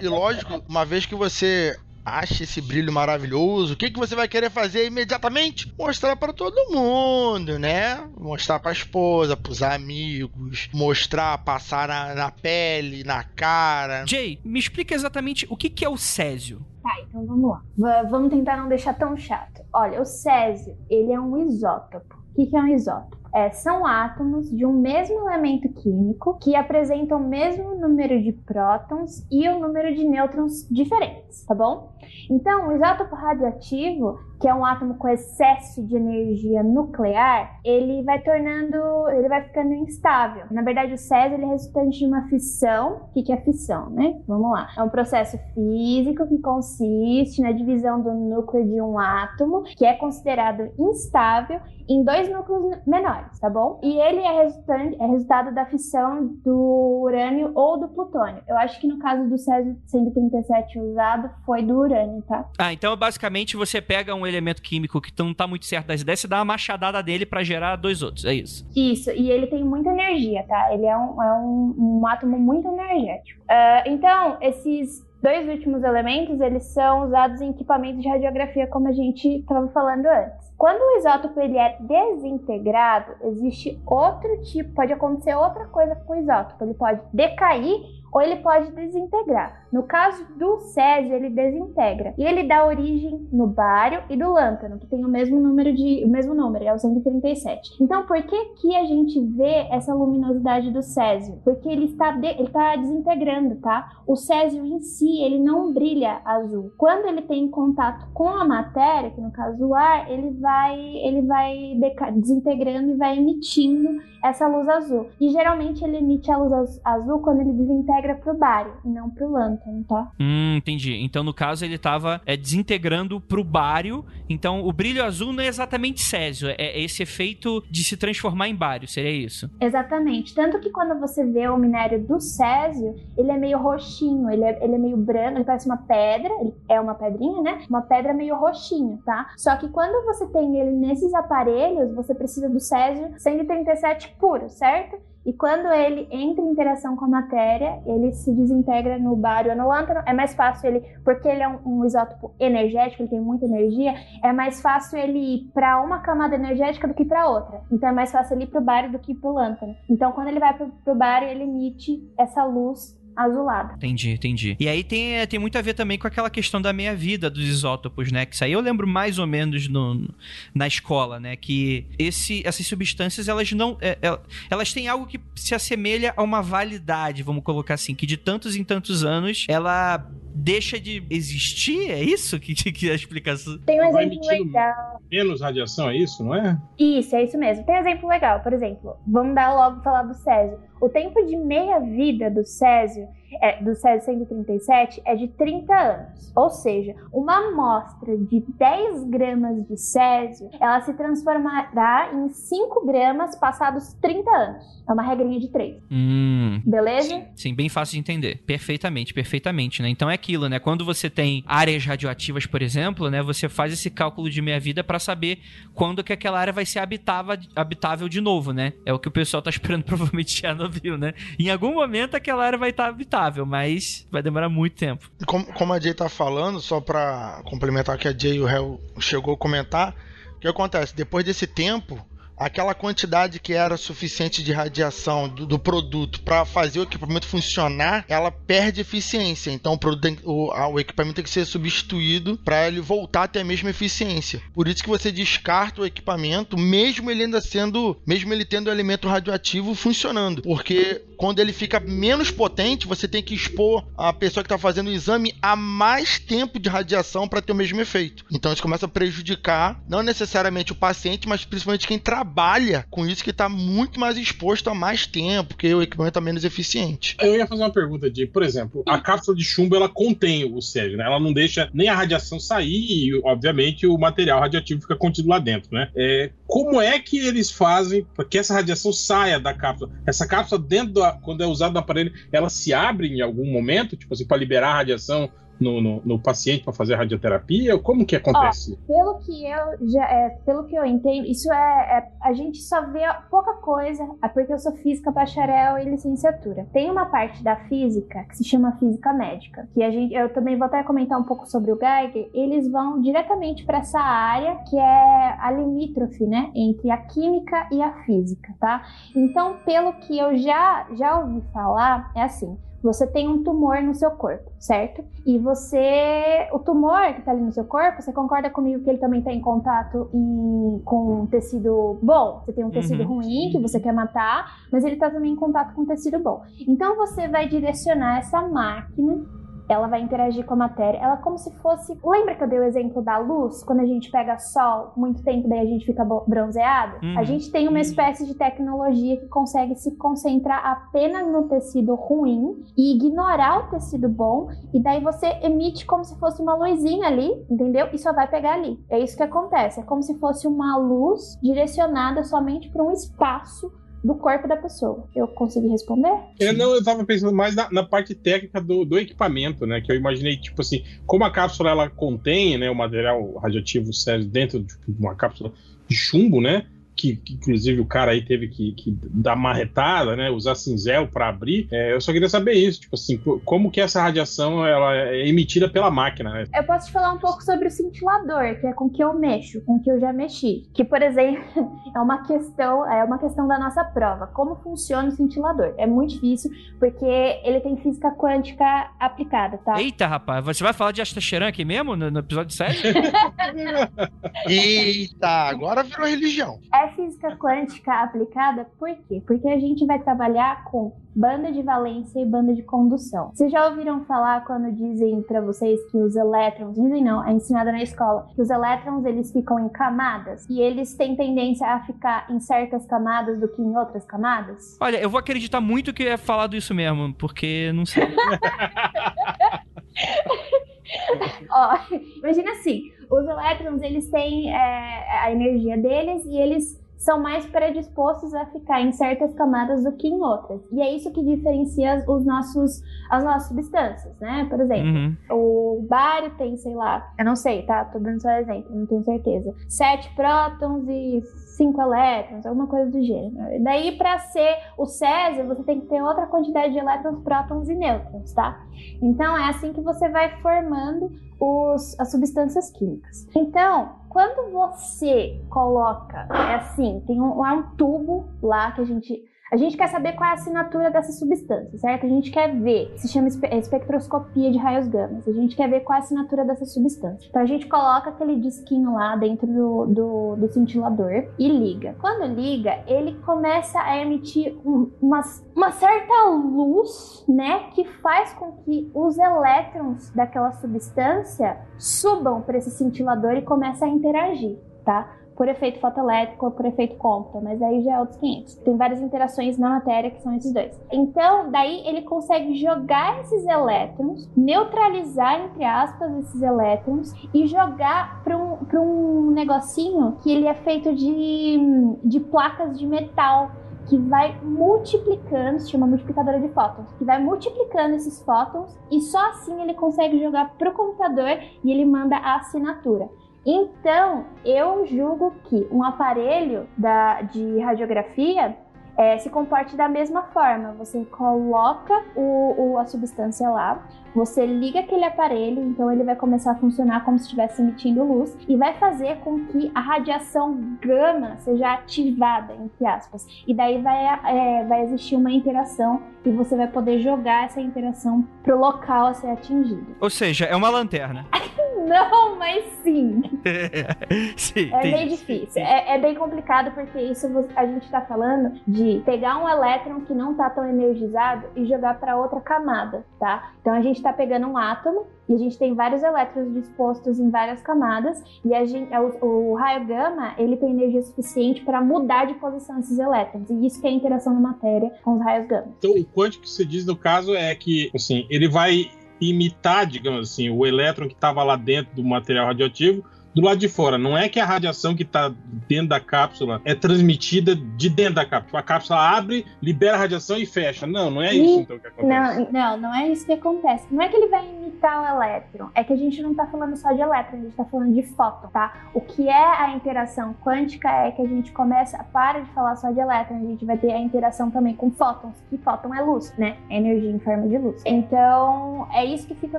e lógico, uma vez que você acha esse brilho maravilhoso, o que, que você vai querer fazer imediatamente? Mostrar para todo mundo, né? Mostrar para a esposa, para os amigos, mostrar, passar na, na, pele, na cara. Jay, me explica exatamente o que, que é o césio. Tá, então vamos lá. V vamos tentar não deixar tão chato. Olha, o césio, ele é um isótopo. O que, que é um isótopo? é, são átomos de um mesmo elemento químico que apresentam o mesmo número de prótons e o número de nêutrons diferentes, tá bom? Então, o isótopo radioativo que é um átomo com excesso de energia nuclear, ele vai tornando, ele vai ficando instável. Na verdade, o Césio ele é resultante de uma fissão. O que é fissão, né? Vamos lá. É um processo físico que consiste na divisão do núcleo de um átomo, que é considerado instável, em dois núcleos menores, tá bom? E ele é, resultante, é resultado da fissão do urânio ou do plutônio. Eu acho que no caso do Césio 137 usado foi do urânio, tá? Ah, então basicamente você pega um elemento químico que não tá muito certo das ideias, você dá uma machadada dele para gerar dois outros, é isso? Isso, e ele tem muita energia, tá? Ele é um, é um, um átomo muito energético. Uh, então, esses dois últimos elementos, eles são usados em equipamentos de radiografia, como a gente estava falando antes. Quando o isótopo ele é desintegrado, existe outro tipo, pode acontecer outra coisa com o isótopo. Ele pode decair ou ele pode desintegrar. No caso do césio, ele desintegra e ele dá origem no bário e do lântano, que tem o mesmo número de o mesmo número, é o 137. Então, por que que a gente vê essa luminosidade do césio? Porque ele está de, ele está desintegrando, tá? O césio em si, ele não brilha azul. Quando ele tem contato com a matéria, que no caso o ar, ele vai ele vai desintegrando e vai emitindo essa luz azul. E geralmente ele emite a luz azul quando ele desintegra pro bário e não pro lântano, tá? Hum, entendi. Então, no caso, ele tava é, desintegrando pro bário. Então, o brilho azul não é exatamente césio, é, é esse efeito de se transformar em bário, seria isso? Exatamente. Tanto que quando você vê o minério do césio, ele é meio roxinho, ele é, ele é meio branco, ele parece uma pedra, ele é uma pedrinha, né? Uma pedra meio roxinha, tá? Só que quando você tem ele nesses aparelhos, você precisa do césio 137 puro, certo? E quando ele entra em interação com a matéria, ele se desintegra no bário ou no lântano. É mais fácil ele, porque ele é um, um isótopo energético, ele tem muita energia, é mais fácil ele ir para uma camada energética do que para outra. Então é mais fácil ele ir para o bário do que para o lântano. Então quando ele vai para o bário, ele emite essa luz azulada. Entendi, entendi. E aí tem, é, tem muito a ver também com aquela questão da meia-vida dos isótopos, né? Que isso aí eu lembro mais ou menos no, na escola, né? Que esse, essas substâncias, elas não... É, é, elas têm algo que se assemelha a uma validade, vamos colocar assim, que de tantos em tantos anos, ela deixa de existir? É isso que, que a explicação? Tem um exemplo legal. Menos radiação, é isso, não é? Isso, é isso mesmo. Tem um exemplo legal, por exemplo, vamos dar logo falar do Césio O tempo de meia-vida do Césio é, do Césio 137 é de 30 anos. Ou seja, uma amostra de 10 gramas de Césio, ela se transformará em 5 gramas passados 30 anos. É uma regrinha de 3. Hum. Beleza? Sim, sim, bem fácil de entender. Perfeitamente, perfeitamente, né? Então é aquilo, né? Quando você tem áreas radioativas, por exemplo, né? Você faz esse cálculo de meia-vida para saber quando que aquela área vai ser habitável, habitável de novo, né? É o que o pessoal tá esperando *laughs* provavelmente Chernobyl, né? Em algum momento aquela área vai estar tá habitável, mas vai demorar muito tempo. Como, como a Jay tá falando, só para complementar que a Jay e o Hell chegou a comentar, o que acontece? Depois desse tempo, aquela quantidade que era suficiente de radiação do, do produto para fazer o equipamento funcionar, ela perde eficiência. Então o, produto tem, o, o equipamento tem que ser substituído para ele voltar a ter a mesma eficiência. Por isso que você descarta o equipamento, mesmo ele ainda sendo, mesmo ele tendo o elemento radioativo funcionando, porque quando ele fica menos potente, você tem que expor a pessoa que está fazendo o exame a mais tempo de radiação para ter o mesmo efeito. Então isso começa a prejudicar não necessariamente o paciente, mas principalmente quem trabalha trabalha com isso que está muito mais exposto a mais tempo, porque o equipamento é menos eficiente. Eu ia fazer uma pergunta de, por exemplo, a cápsula de chumbo ela contém o césio, né? Ela não deixa nem a radiação sair e, obviamente, o material radioativo fica contido lá dentro, né? É, como é que eles fazem para que essa radiação saia da cápsula? Essa cápsula, dentro da, quando é usada no aparelho, ela se abre em algum momento, tipo assim, para liberar a radiação no, no, no paciente para fazer radioterapia? Como que acontece? Ó, pelo que eu já, é, pelo que eu entendo, isso é, é, a gente só vê pouca coisa, é porque eu sou física bacharel e licenciatura. Tem uma parte da física que se chama física médica, que a gente, eu também vou até comentar um pouco sobre o Geiger. Eles vão diretamente para essa área que é a limítrofe, né, entre a química e a física, tá? Então, pelo que eu já já ouvi falar, é assim. Você tem um tumor no seu corpo, certo? E você, o tumor que está ali no seu corpo, você concorda comigo que ele também está em contato em, com um tecido bom? Você tem um tecido uhum. ruim que você quer matar, mas ele está também em contato com um tecido bom. Então você vai direcionar essa máquina ela vai interagir com a matéria. Ela é como se fosse. Lembra que eu dei o exemplo da luz? Quando a gente pega sol muito tempo, daí a gente fica bronzeado? Uhum. A gente tem uma espécie de tecnologia que consegue se concentrar apenas no tecido ruim e ignorar o tecido bom, e daí você emite como se fosse uma luzinha ali, entendeu? E só vai pegar ali. É isso que acontece. É como se fosse uma luz direcionada somente para um espaço do corpo da pessoa. Eu consegui responder? Eu não, eu tava pensando mais na, na parte técnica do, do, equipamento, né? Que eu imaginei, tipo assim, como a cápsula ela contém né, o material radioativo sério dentro de uma cápsula de chumbo, né? Que, que, inclusive o cara aí teve que, que dar marretada, né, usar cinzel para abrir. É, eu só queria saber isso, tipo assim, como que essa radiação ela é emitida pela máquina, né? Eu posso te falar um pouco sobre o cintilador, que é com que eu mexo, com que eu já mexi, que por exemplo *laughs* é uma questão, é uma questão da nossa prova. Como funciona o cintilador? É muito difícil porque ele tem física quântica aplicada, tá? Eita, rapaz, você vai falar de Astacheran aqui mesmo no, no episódio 7? *laughs* Eita, agora virou religião. É é física quântica aplicada por quê? Porque a gente vai trabalhar com banda de valência e banda de condução. Vocês já ouviram falar quando dizem para vocês que os elétrons, dizem não, é ensinado na escola, que os elétrons eles ficam em camadas e eles têm tendência a ficar em certas camadas do que em outras camadas? Olha, eu vou acreditar muito que é falado isso mesmo, porque não sei. *laughs* *laughs* Ó, imagina assim, os elétrons, eles têm é, a energia deles e eles são mais predispostos a ficar em certas camadas do que em outras. E é isso que diferencia os nossos, as nossas substâncias, né? Por exemplo, uhum. o bário tem, sei lá, eu não sei, tá? Tô dando só exemplo, não tenho certeza. Sete prótons e cinco elétrons, alguma coisa do gênero. Daí, para ser o Césio, você tem que ter outra quantidade de elétrons, prótons e nêutrons, tá? Então, é assim que você vai formando os, as substâncias químicas. Então, quando você coloca, é assim, tem um, um tubo lá que a gente a gente quer saber qual é a assinatura dessa substância, certo? A gente quer ver, se chama espectroscopia de raios gama. A gente quer ver qual é a assinatura dessa substância. Então a gente coloca aquele disquinho lá dentro do, do, do cintilador e liga. Quando liga, ele começa a emitir um, uma, uma certa luz, né? Que faz com que os elétrons daquela substância subam para esse cintilador e comecem a interagir, tá? Por efeito fotoelétrico ou por efeito Compton, mas aí já é outros 500. Tem várias interações na matéria que são esses dois. Então, daí ele consegue jogar esses elétrons, neutralizar, entre aspas, esses elétrons e jogar para um, um negocinho que ele é feito de, de placas de metal que vai multiplicando, se chama multiplicadora de fótons, que vai multiplicando esses fótons e só assim ele consegue jogar para o computador e ele manda a assinatura. Então, eu julgo que um aparelho da, de radiografia é, se comporte da mesma forma. Você coloca o, o, a substância lá, você liga aquele aparelho, então ele vai começar a funcionar como se estivesse emitindo luz e vai fazer com que a radiação gama seja ativada, entre aspas. E daí vai, é, vai existir uma interação e você vai poder jogar essa interação pro local a ser atingido. Ou seja, é uma lanterna. *laughs* Não, mas sim. *laughs* sim é meio difícil. É, é, bem complicado porque isso a gente está falando de pegar um elétron que não está tão energizado e jogar para outra camada, tá? Então a gente está pegando um átomo e a gente tem vários elétrons dispostos em várias camadas e a gente, o, o raio gama ele tem energia suficiente para mudar de posição esses elétrons e isso que é a interação da matéria com os raios gama. Então o quântico que você diz no caso é que assim ele vai imitar, digamos assim, o elétron que estava lá dentro do material radioativo do lado de fora. Não é que a radiação que está dentro da cápsula é transmitida de dentro da cápsula. A cápsula abre, libera a radiação e fecha. Não, não é isso então que acontece. Não, não, não é isso que acontece. Não é que ele vai imitar o elétron. É que a gente não está falando só de elétron, a gente está falando de fóton, tá? O que é a interação quântica é que a gente começa, para de falar só de elétron, a gente vai ter a interação também com fótons, que fóton é luz, né? É energia em forma de luz. Então, é isso que fica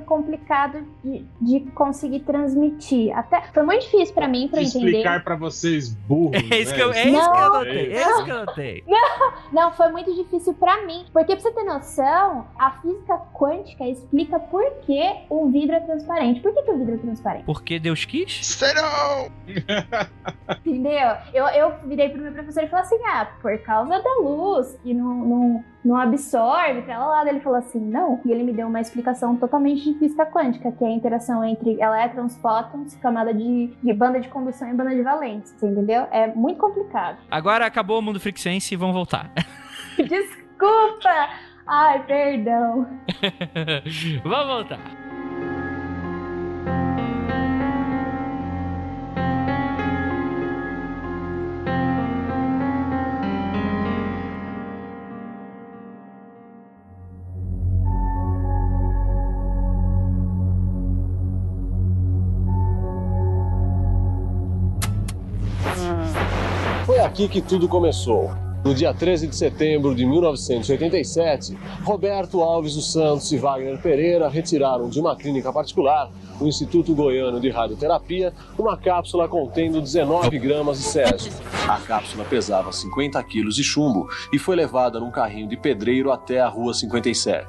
complicado de, de conseguir transmitir. Até muito difícil para mim para entender. Explicar para vocês burros. *laughs* É isso, né? que, eu, é isso que eu notei. É isso que eu notei. *laughs* Não, não, foi muito difícil para mim. Porque pra você ter noção, a física quântica explica por que o vidro é transparente. Por que, que o vidro é transparente? Porque Deus quis? Serão! *laughs* Entendeu? Eu, eu virei pro meu professor e falei assim: ah, por causa da luz, que não, não não absorve, aquela lá. Ele falou assim, não. E ele me deu uma explicação totalmente de física quântica, que é a interação entre elétrons, fótons, camada de, de banda de condução e banda de valência, entendeu? É muito complicado. Agora acabou o mundo Freak Sense e vamos voltar. *laughs* Desculpa! Ai, perdão. *laughs* vamos voltar. Aqui que tudo começou. No dia 13 de setembro de 1987, Roberto Alves dos Santos e Wagner Pereira retiraram de uma clínica particular, o Instituto Goiano de Radioterapia, uma cápsula contendo 19 gramas de césio. A cápsula pesava 50 quilos de chumbo e foi levada num carrinho de pedreiro até a Rua 57.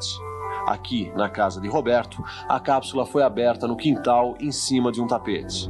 Aqui, na casa de Roberto, a cápsula foi aberta no quintal em cima de um tapete.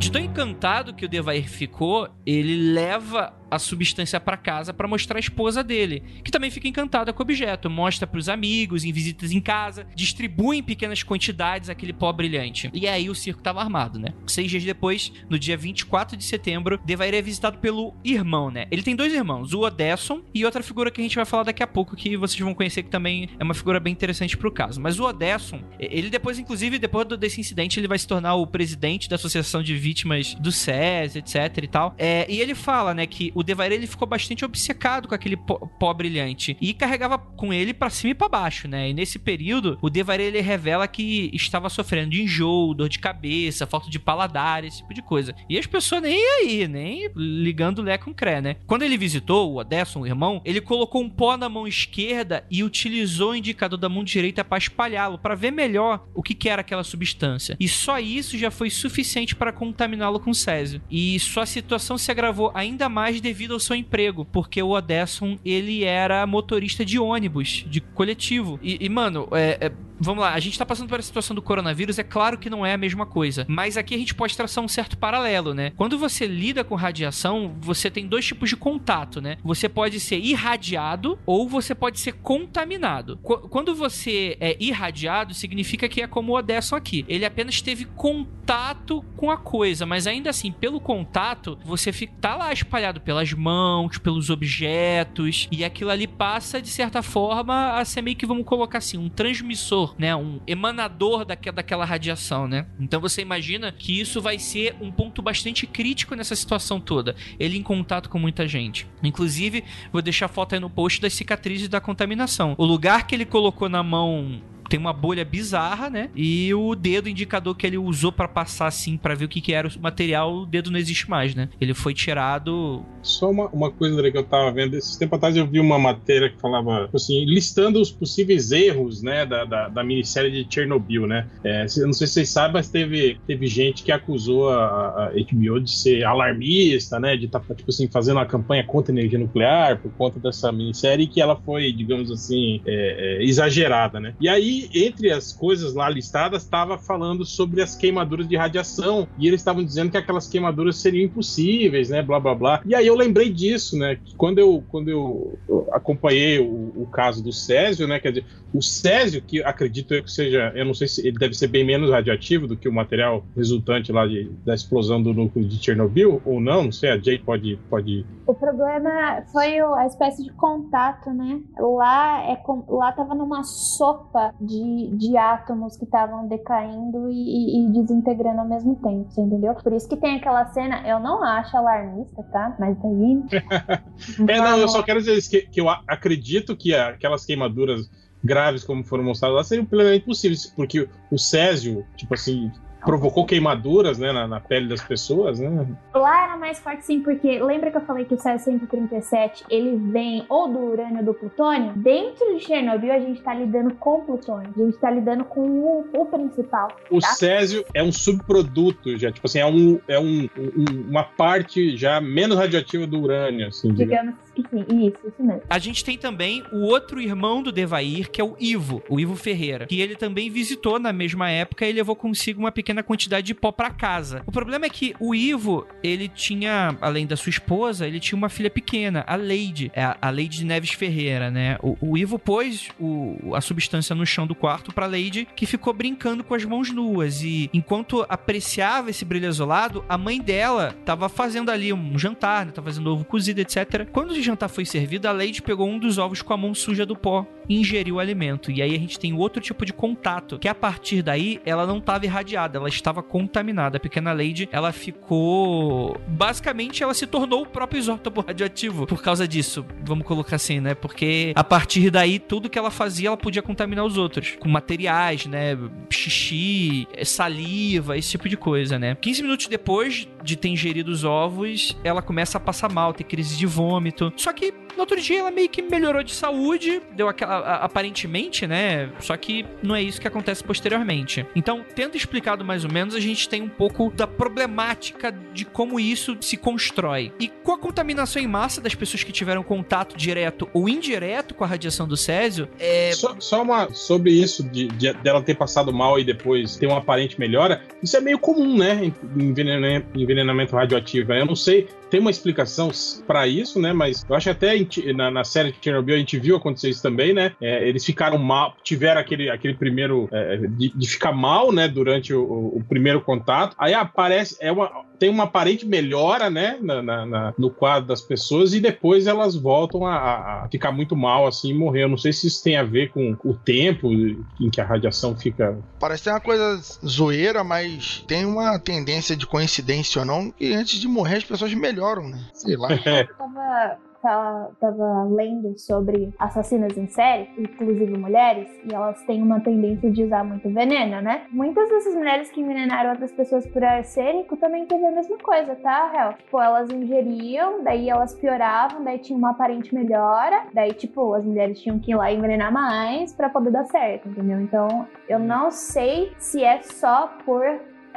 De tão encantado que o Devair ficou, ele leva a substância para casa para mostrar a esposa dele, que também fica encantada com o objeto, mostra para os amigos, em visitas em casa, distribui em pequenas quantidades aquele pó brilhante. E aí o circo estava armado, né? Seis dias depois, no dia 24 de setembro, Devair é visitado pelo irmão, né? Ele tem dois irmãos, o Odesson e outra figura que a gente vai falar daqui a pouco, que vocês vão conhecer que também é uma figura bem interessante pro caso. Mas o Odesson, ele depois, inclusive, depois desse incidente, ele vai se tornar o presidente da Associação de Vítimas do SES, etc e tal. É, e ele fala, né, que o Devair ele ficou bastante obcecado com aquele pó, pó brilhante e carregava com ele para cima e para baixo, né? E nesse período, o Devair ele revela que estava sofrendo de enjoo, dor de cabeça, falta de paladar, esse tipo de coisa. E as pessoas nem aí, nem ligando Lé com Cré, né? Quando ele visitou o Odesson, o irmão, ele colocou um pó na mão esquerda e utilizou o indicador da mão direita para espalhá-lo, para ver melhor o que, que era aquela substância. E só isso já foi suficiente para contaminá-lo com césio. E sua situação se agravou ainda mais devido ao seu emprego, porque o Odesson, ele era motorista de ônibus, de coletivo. E, e mano, é, é vamos lá, a gente tá passando essa situação do coronavírus, é claro que não é a mesma coisa, mas aqui a gente pode traçar um certo paralelo, né? Quando você lida com radiação, você tem dois tipos de contato, né? Você pode ser irradiado ou você pode ser contaminado. Qu quando você é irradiado, significa que é como o Odesson aqui. Ele apenas teve contato com a coisa, mas ainda assim, pelo contato, você fica, tá lá espalhado pelas mãos, pelos objetos, e aquilo ali passa, de certa forma, a ser meio que, vamos colocar assim, um transmissor, né? Um emanador daquela, daquela radiação, né? Então você imagina que isso vai ser um ponto bastante crítico nessa situação toda. Ele em contato com muita gente. Inclusive, vou deixar foto aí no post das cicatrizes da contaminação. O lugar que ele colocou na mão tem uma bolha bizarra, né? E o dedo indicador que ele usou para passar assim para ver o que, que era o material, o dedo não existe mais, né? Ele foi tirado. Só uma, uma coisa que eu tava vendo, esses tempos atrás eu vi uma matéria que falava assim, listando os possíveis erros, né, da, da, da minissérie de Chernobyl, né? É, não sei se vocês sabem, mas teve, teve gente que acusou a, a HBO de ser alarmista, né? De estar, tá, tipo assim, fazendo uma campanha contra a energia nuclear por conta dessa minissérie que ela foi, digamos assim, é, é, exagerada, né? E aí entre as coisas lá listadas, estava falando sobre as queimaduras de radiação. E eles estavam dizendo que aquelas queimaduras seriam impossíveis, né? Blá blá blá. E aí eu lembrei disso, né? Quando eu, quando eu acompanhei o, o caso do Césio, né? Quer dizer, o Césio, que acredito eu que seja, eu não sei se ele deve ser bem menos radioativo do que o material resultante lá de, da explosão do núcleo de Chernobyl, ou não, não sei, a Jay pode. pode... O problema foi a espécie de contato, né? Lá, é, lá tava numa sopa de, de átomos que estavam decaindo e, e, desintegrando ao mesmo tempo, entendeu? Por isso que tem aquela cena, eu não acho alarmista, tá? Mas daí. *laughs* é, não, eu só quero dizer que, que eu acredito que aquelas queimaduras graves como foram mostradas lá seriam plenamente possíveis, porque o Césio, tipo assim, provocou queimaduras né, na, na, pele das pessoas, né? Lá era mais forte sim, porque lembra que eu falei que o Césio-137 ele vem ou do urânio ou do plutônio? Dentro de Chernobyl a gente tá lidando com plutônio, a gente tá lidando com o, o principal. O tá? Césio é um subproduto já, tipo assim, é, um, é um, um uma parte já menos radioativa do urânio, assim. Digamos sim, isso, isso mesmo. A gente tem também o outro irmão do Devair, que é o Ivo, o Ivo Ferreira, que ele também visitou na mesma época e levou consigo uma pequena quantidade de pó para casa. O problema é que o Ivo, ele tinha, além da sua esposa, ele tinha uma filha pequena, a Lady, é a Lady Neves Ferreira, né? O, o Ivo pôs o, a substância no chão do quarto pra Lady, que ficou brincando com as mãos nuas. E enquanto apreciava esse brilho azulado, a mãe dela tava fazendo ali um jantar, né? Tava fazendo ovo cozido, etc. Quando o jantar foi servido, a Lady pegou um dos ovos com a mão suja do pó ingeriu o alimento. E aí a gente tem outro tipo de contato, que a partir daí ela não estava irradiada, ela estava contaminada. A pequena Lady, ela ficou. Basicamente, ela se tornou o próprio isótopo radioativo por causa disso. Vamos colocar assim, né? Porque a partir daí, tudo que ela fazia, ela podia contaminar os outros. Com materiais, né? Xixi, saliva, esse tipo de coisa, né? 15 minutos depois de ter ingerido os ovos, ela começa a passar mal, ter crise de vômito. Só que no outro dia ela meio que melhorou de saúde, deu aquela. Aparentemente, né? Só que não é isso que acontece posteriormente. Então, tendo explicado mais ou menos, a gente tem um pouco da problemática de como isso se constrói. E com a contaminação em massa das pessoas que tiveram contato direto ou indireto com a radiação do Césio, é. Só, só uma. sobre isso, de, de, dela ter passado mal e depois ter uma aparente melhora, isso é meio comum, né? Envenenamento, envenenamento radioativo. Eu não sei tem uma explicação para isso, né? Mas eu acho até na, na, série de Chernobyl a gente viu acontecer isso também, né? É, eles ficaram mal, tiveram aquele, aquele primeiro é, de, de, ficar mal, né? Durante o, o, primeiro contato. Aí aparece, é uma, tem uma aparente melhora, né? Na, na, na, no quadro das pessoas e depois elas voltam a, a, ficar muito mal assim e morrer. Eu não sei se isso tem a ver com o tempo em que a radiação fica. Parece ter uma coisa zoeira, mas tem uma tendência de coincidência ou não que antes de morrer as pessoas melhoram né? Sei lá. *laughs* É. tava, tava, tava lendo sobre assassinas em série, inclusive mulheres, e elas têm uma tendência de usar muito veneno, né? Muitas dessas mulheres que envenenaram outras pessoas por arsênico também teve a mesma coisa, tá, Hel? Tipo, elas ingeriam, daí elas pioravam, daí tinha uma aparente melhora, daí, tipo, as mulheres tinham que ir lá envenenar mais para poder dar certo, entendeu? Então, eu não sei se é só por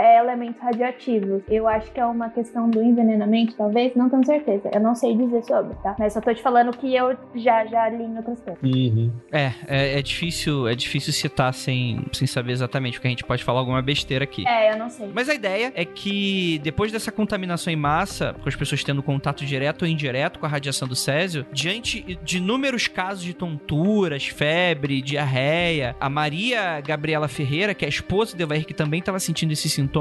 é, elementos radioativos. Eu acho que é uma questão do envenenamento, talvez, não tenho certeza. Eu não sei dizer sobre, tá? Mas só tô te falando que eu já, já li em outras coisas. Uhum. É, é, é difícil, é difícil citar sem, sem saber exatamente, porque a gente pode falar alguma besteira aqui. É, eu não sei. Mas a ideia é que depois dessa contaminação em massa, com as pessoas tendo contato direto ou indireto com a radiação do césio, diante de inúmeros casos de tonturas, febre, diarreia, a Maria Gabriela Ferreira, que é a esposa de Evair, que também estava sentindo esses sintomas,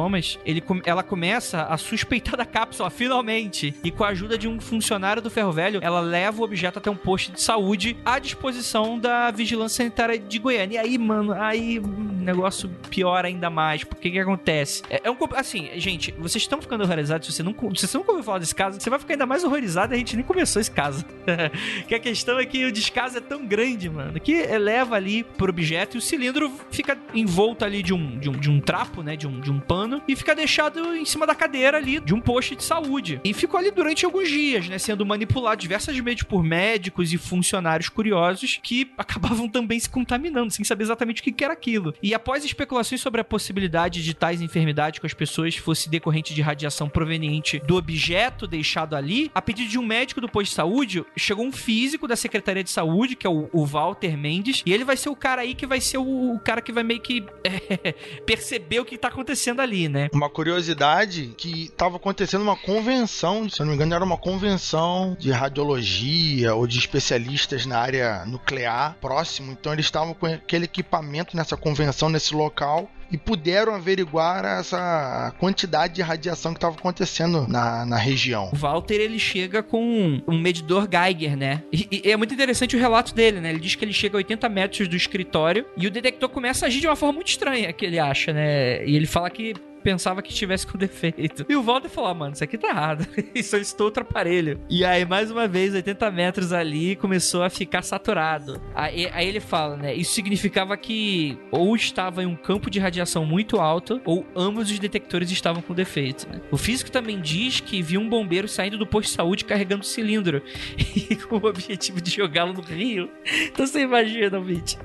ele, ela começa a suspeitar *laughs* da cápsula, finalmente. E com a ajuda de um funcionário do ferro velho, ela leva o objeto até um posto de saúde à disposição da Vigilância Sanitária de Goiânia. E aí, mano, aí o negócio piora ainda mais. Porque que acontece? É, é um. Assim, gente, vocês estão ficando horrorizados. Se você, não, se você nunca ouviu falar desse caso, você vai ficar ainda mais horrorizado. A gente nem começou esse caso. *laughs* que a questão é que o descaso é tão grande, mano, que eleva ali pro objeto e o cilindro fica envolto ali de um, de um, de um trapo, né? De um, de um pano e fica deixado em cima da cadeira ali de um posto de saúde. E ficou ali durante alguns dias, né? Sendo manipulado diversas vezes por médicos e funcionários curiosos que *laughs* acabavam também se contaminando, sem saber exatamente o que era aquilo. E após especulações sobre a possibilidade de tais enfermidades com as pessoas fosse decorrente de radiação proveniente do objeto deixado ali, a pedido de um médico do posto de saúde, chegou um físico da Secretaria de Saúde, que é o, Walter Mendes, e ele vai ser o cara aí que vai ser o, o cara que vai meio que é, *laughs* perceber o que tá acontecendo ali, né? Uma curiosidade que tava acontecendo uma convenção, se eu não me engano, era uma convenção de radiologia ou de especialistas na área nuclear próximo, então eles estavam com aquele equipamento nessa convenção, nesse local, e puderam averiguar essa quantidade de radiação que estava acontecendo na, na região. O Walter ele chega com um medidor Geiger, né? E, e, é muito interessante o relato dele, né? Ele diz que ele chega a 80 metros do escritório e o detector começa a agir de uma forma muito estranha, que ele acha, né? E ele fala que pensava que estivesse com defeito. E o Walter falou: ah, mano, isso aqui tá errado. *laughs* isso é outro aparelho. E aí, mais uma vez, 80 metros ali começou a ficar saturado. Aí, aí, ele fala, né? Isso significava que ou estava em um campo de radiação muito alto, ou ambos os detectores estavam com defeito. Né? O físico também diz que viu um bombeiro saindo do posto de saúde carregando o cilindro *laughs* e com o objetivo de jogá-lo no rio. Então você imagina, Vit.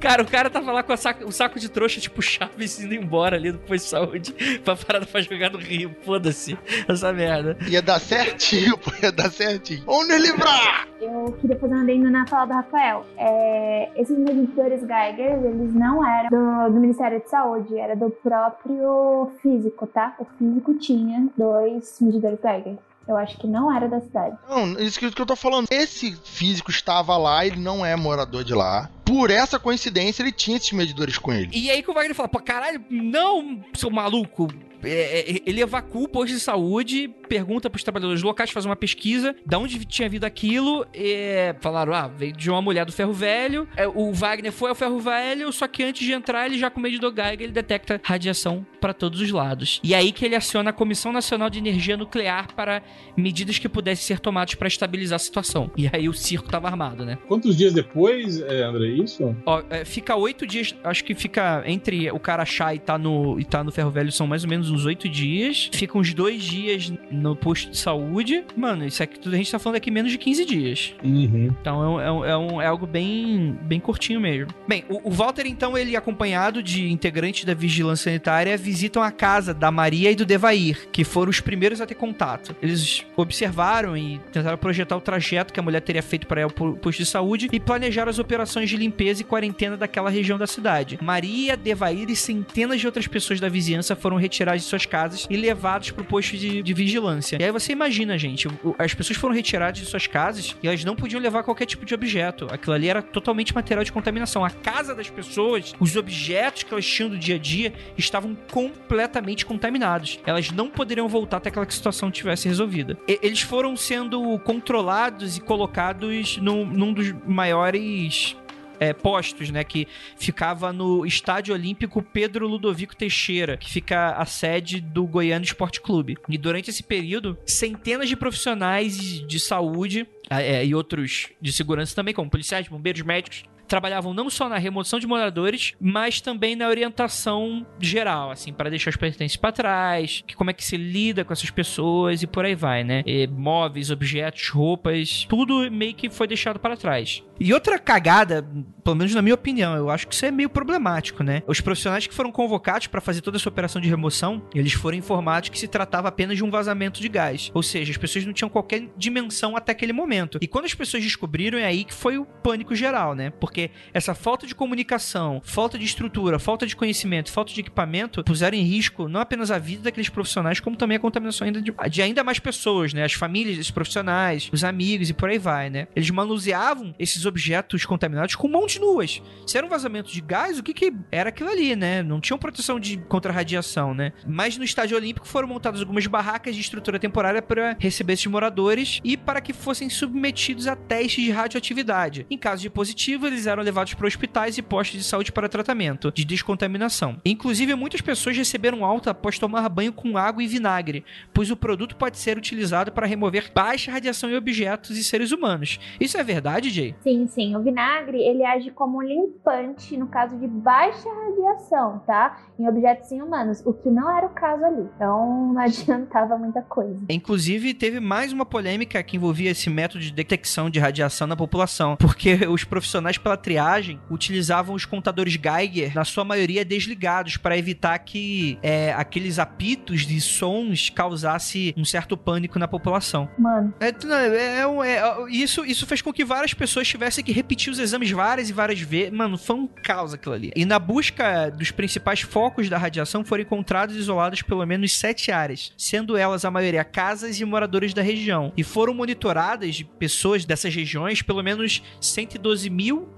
Cara, o cara tava lá com saco, o saco de trouxa, tipo, Chaves indo embora ali do posto de saúde *laughs* pra parada pra jogar no Rio. Foda-se essa merda. Ia dar certinho, *laughs* pô, ia dar certinho. Onde livrar? Eu queria fazer um adendo na fala do Rafael. É, esses medidores Geiger, eles não eram do, do, Ministério de Saúde, era do próprio físico, tá? O físico tinha dois medidores Geiger. Eu acho que não era da cidade. Não, isso que eu tô falando. Esse físico estava lá, ele não é morador de lá. Por essa coincidência, ele tinha esses medidores com ele. E aí que o Wagner fala, pô, caralho, não, seu maluco, ele evacua o posto de saúde, pergunta pros trabalhadores locais, faz uma pesquisa, da onde tinha vindo aquilo, e falaram, ah, veio de uma mulher do ferro velho, é, o Wagner foi ao ferro velho, só que antes de entrar, ele já com medo do Geiger, ele detecta radiação para todos os lados. E aí que ele aciona a Comissão Nacional de Energia Nuclear para medidas que pudessem ser tomadas para estabilizar a situação. E aí o circo tava armado, né? Quantos dias depois, é, André, isso? Ó, é, fica oito dias, acho que fica entre o cara achar e tá no, e tá no ferro velho, são mais ou menos uns oito dias. Fica uns dois dias no posto de saúde. Mano, isso aqui tudo a gente tá falando aqui menos de 15 dias. Uhum. Então é, um, é, um, é, algo bem, bem curtinho mesmo. Bem, o, o, Walter, então, ele acompanhado de integrantes da vigilância sanitária, visitam a casa da Maria e do Devair, que foram os primeiros a ter contato. Eles observaram e tentaram projetar o trajeto que a mulher teria feito para ir ao posto de saúde e planejaram as operações de limpeza e quarentena daquela região da cidade. Maria, Devair e centenas de outras pessoas da vizinhança foram retiradas suas casas e levados para o posto de, de, vigilância. E aí você imagina, gente, as pessoas foram retiradas de suas casas e elas não podiam levar qualquer tipo de objeto. Aquilo ali era totalmente material de contaminação. A casa das pessoas, os objetos que elas tinham do dia a dia estavam completamente contaminados. Elas não poderiam voltar até aquela situação tivesse resolvida. E, eles foram sendo controlados e colocados num dos maiores é, postos, né? Que ficava no Estádio Olímpico Pedro Ludovico Teixeira, que fica a sede do Goiânia Esporte Clube. E durante esse período, centenas de profissionais de saúde é, e outros de segurança também, como policiais, bombeiros, médicos, trabalhavam não só na remoção de moradores, mas também na orientação geral, assim, para deixar os pertences para trás, que como é que se lida com essas pessoas e por aí vai, né? E móveis, objetos, roupas, tudo meio que foi deixado para trás. E outra cagada, pelo menos na minha opinião, eu acho que isso é meio problemático, né? Os profissionais que foram convocados para fazer toda essa operação de remoção, eles foram informados que se tratava apenas de um vazamento de gás. Ou seja, as pessoas não tinham qualquer dimensão até aquele momento. E quando as pessoas descobriram, é aí que foi o pânico geral, né? Porque essa falta de comunicação, falta de estrutura, falta de conhecimento, falta de equipamento puseram em risco não apenas a vida daqueles profissionais, como também a contaminação ainda de, de ainda mais pessoas, né? As famílias desses profissionais, os amigos e por aí vai, né? Eles manuseavam esses objetos contaminados com mãos nuas. Se era um vazamento de gás, o que que era aquilo ali, né? Não tinham proteção de contra radiação, né? Mas no estádio olímpico foram montadas algumas barracas de estrutura temporária para receber esses moradores e para que fossem submetidos a testes de radioatividade. Em caso de positivo, eles eram levados para hospitais e postos de saúde para tratamento de descontaminação. Inclusive, muitas pessoas receberam alta após tomar banho com água e vinagre, pois o produto pode ser utilizado para remover baixa radiação em objetos e seres humanos. Isso é verdade, Jay? Sim, sim. O vinagre, ele age como limpante no caso de baixa radiação, tá? Em objetos humanos, o que não era o caso ali. Então, não *laughs* adiantava muita coisa. Inclusive, teve mais uma polêmica que envolvia esse método de detecção de radiação na população, porque os profissionais pela triagem utilizavam os contadores Geiger, na sua maioria desligados, para evitar que é, aqueles apitos de sons causasse um certo pânico na população. Mano. É, é, é, é, isso, isso fez com que várias pessoas tivessem que repetir os exames várias e várias vezes. Mano, foi um caos aquilo ali. E na busca dos principais focos da radiação foram encontrados e isolados pelo menos sete áreas, sendo elas a maioria casas e moradores da região. E foram monitoradas pessoas dessas regiões pelo menos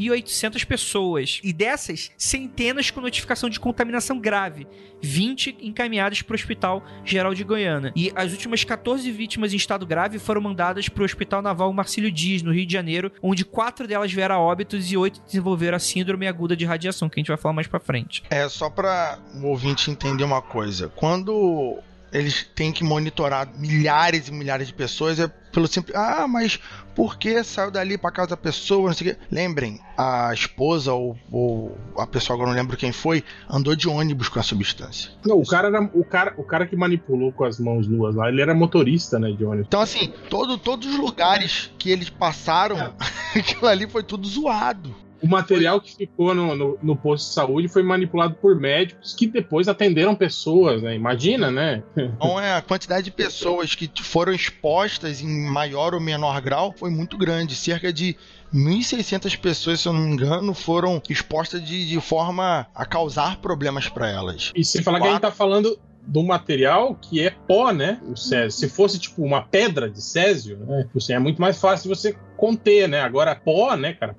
112.800 pessoas. E dessas, centenas com notificação de contaminação grave, 20 encaminhadas para o Hospital Geral de Goiânia. E as últimas 14 vítimas em estado grave foram mandadas para o Hospital Naval Marcílio Dias, no Rio de Janeiro, onde quatro delas vieram a óbitos e oito desenvolveram a síndrome aguda de radiação, que a gente vai falar mais para frente. É, só para o ouvinte entender uma coisa. Quando eles têm que monitorar milhares e milhares de pessoas, é pelo simples. Ah, mas por que saiu dali para casa da pessoa? Não sei o quê. Lembrem, a esposa ou, ou, a pessoa, agora não lembro quem foi, andou de ônibus com a substância. Não, o cara era o cara, o cara que manipulou com as mãos nuas lá, ele era motorista, né, de ônibus. Então, assim, todo, todos os lugares que eles passaram, é. *laughs* aquilo ali foi tudo zoado. O material que ficou no, no, no, posto de saúde foi manipulado por médicos que depois atenderam pessoas, né? Imagina, né? *laughs* Então é, a quantidade de pessoas que foram expostas em maior ou menor grau foi muito grande. Cerca de 1.600 pessoas, se eu não me engano, foram expostas de, de forma a causar problemas para elas. E se falar Quatro... que a gente tá falando do material que é pó, né? O césio. Se fosse tipo uma pedra de césio, né? Assim, é muito mais fácil você conter, né? Agora pó, né, cara?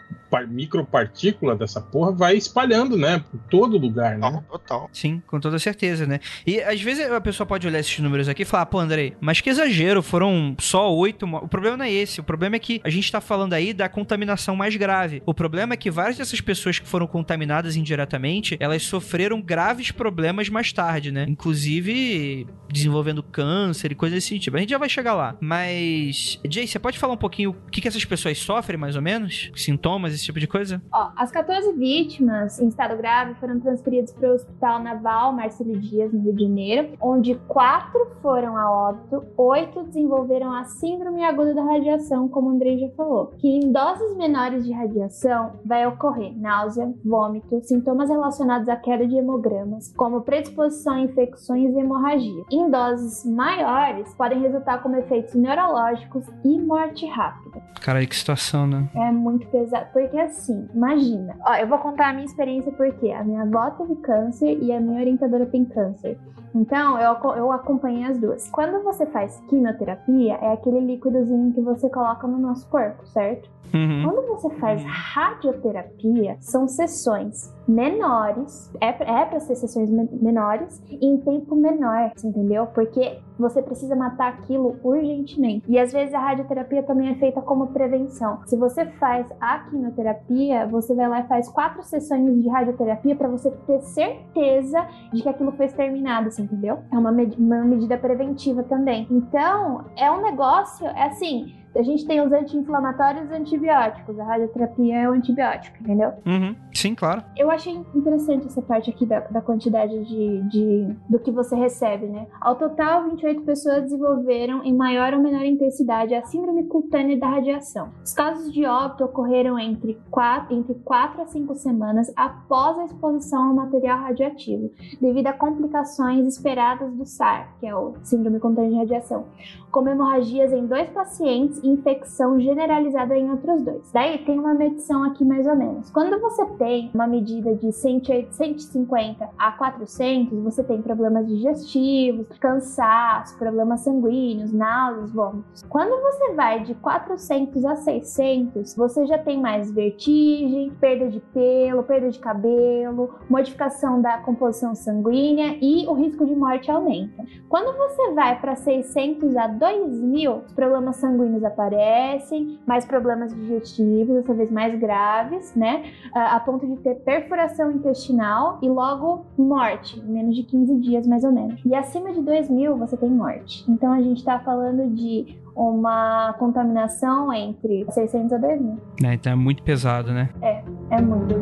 Micropartícula dessa porra vai espalhando, né? Por todo lugar, né? Total. Sim, com toda certeza, né? E às vezes a pessoa pode olhar esses números aqui e falar, pô, Andrei, mas que exagero, foram só oito. O problema não é esse. O problema é que a gente tá falando aí da contaminação mais grave. O problema é que várias dessas pessoas que foram contaminadas indiretamente, elas sofreram graves problemas mais tarde, né? Inclusive desenvolvendo câncer e coisas desse tipo. A gente já vai chegar lá. Mas, Jay, você pode falar um pouquinho o que, que essas pessoas sofrem, mais ou menos? Sintomas, esse tipo de coisa? Ó, as 14 vítimas em estado grave foram transferidas para o Hospital Naval Marcelo Dias, no Rio de Janeiro, onde quatro foram a óbito, oito desenvolveram a síndrome aguda da radiação, como o Andrei já falou, que em doses menores de radiação vai ocorrer náusea, vômito, sintomas relacionados à queda de hemogramas, como predisposição a infecções e hemorragia. Em doses maiores, podem resultar como efeitos neurológicos e morte rápida. Caralho, que situação, né? É muito pesado. Porque assim, imagina. Ó, eu vou contar a minha experiência porque a minha avó teve câncer e a minha orientadora tem câncer. Então, eu, eu acompanhei as duas. Quando você faz quimioterapia, é aquele líquidozinho que você coloca no nosso corpo, certo? Uhum. Quando você faz radioterapia, são sessões menores, é, é para ser sessões menores em tempo menor, entendeu? Porque você precisa matar aquilo urgentemente. E às vezes a radioterapia também é feita como prevenção. Se você faz a quimioterapia, você vai lá e faz quatro sessões de radioterapia para você ter certeza de que aquilo foi exterminado, assim, entendeu? É uma, med uma medida preventiva também. Então, é um negócio, é assim, A gente tem os anti-inflamatórios e os antibióticos. A radioterapia é o antibiótico, entendeu? Uhum. Sim, claro. Eu achei interessante essa parte aqui da, da quantidade de, de, do que você recebe, né? Ao total, 28 pessoas desenvolveram em maior ou menor intensidade a síndrome cutânea da radiação. Os casos de óbito ocorreram entre 4, entre 4 a 5 semanas após a exposição ao material radioativo, devido a complicações esperadas do SAR, que é o síndrome cutânea de radiação, como hemorragias em dois pacientes infecção generalizada em outros dois. Daí tem uma medição aqui mais ou menos. Quando você tem uma medida de 150 a 400, você tem problemas digestivos, cansaço, problemas sanguíneos, náuseas, vômitos. Quando você vai de 400 a 600, você já tem mais vertigem, perda de pelo, perda de cabelo, modificação da composição sanguínea e o risco de morte aumenta. Quando você vai para 600 a 2000, os problemas sanguíneos aparecem, mais problemas digestivos, dessa vez mais graves, né? A ponto de ter perfuração intestinal e logo morte, em menos de 15 dias mais ou menos. E acima de 2000 você tem morte. Então a gente está falando de uma contaminação entre 600 a 2000. É, então é muito pesado, né? É, é muito.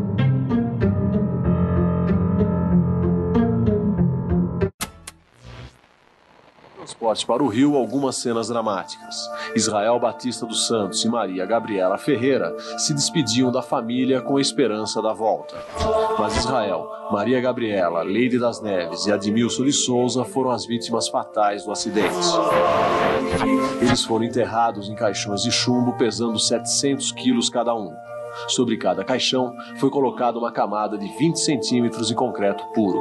Transporte para o Rio algumas cenas dramáticas. Israel Batista dos Santos e Maria Gabriela Ferreira se despediam da família com a esperança da volta. Mas Israel, Maria Gabriela, Leide das Neves e Admilson de Souza foram as vítimas fatais do acidente. Eles foram enterrados em caixões de chumbo pesando 700 quilos cada um. Sobre cada caixão foi colocada uma camada de 20 centímetros de concreto puro.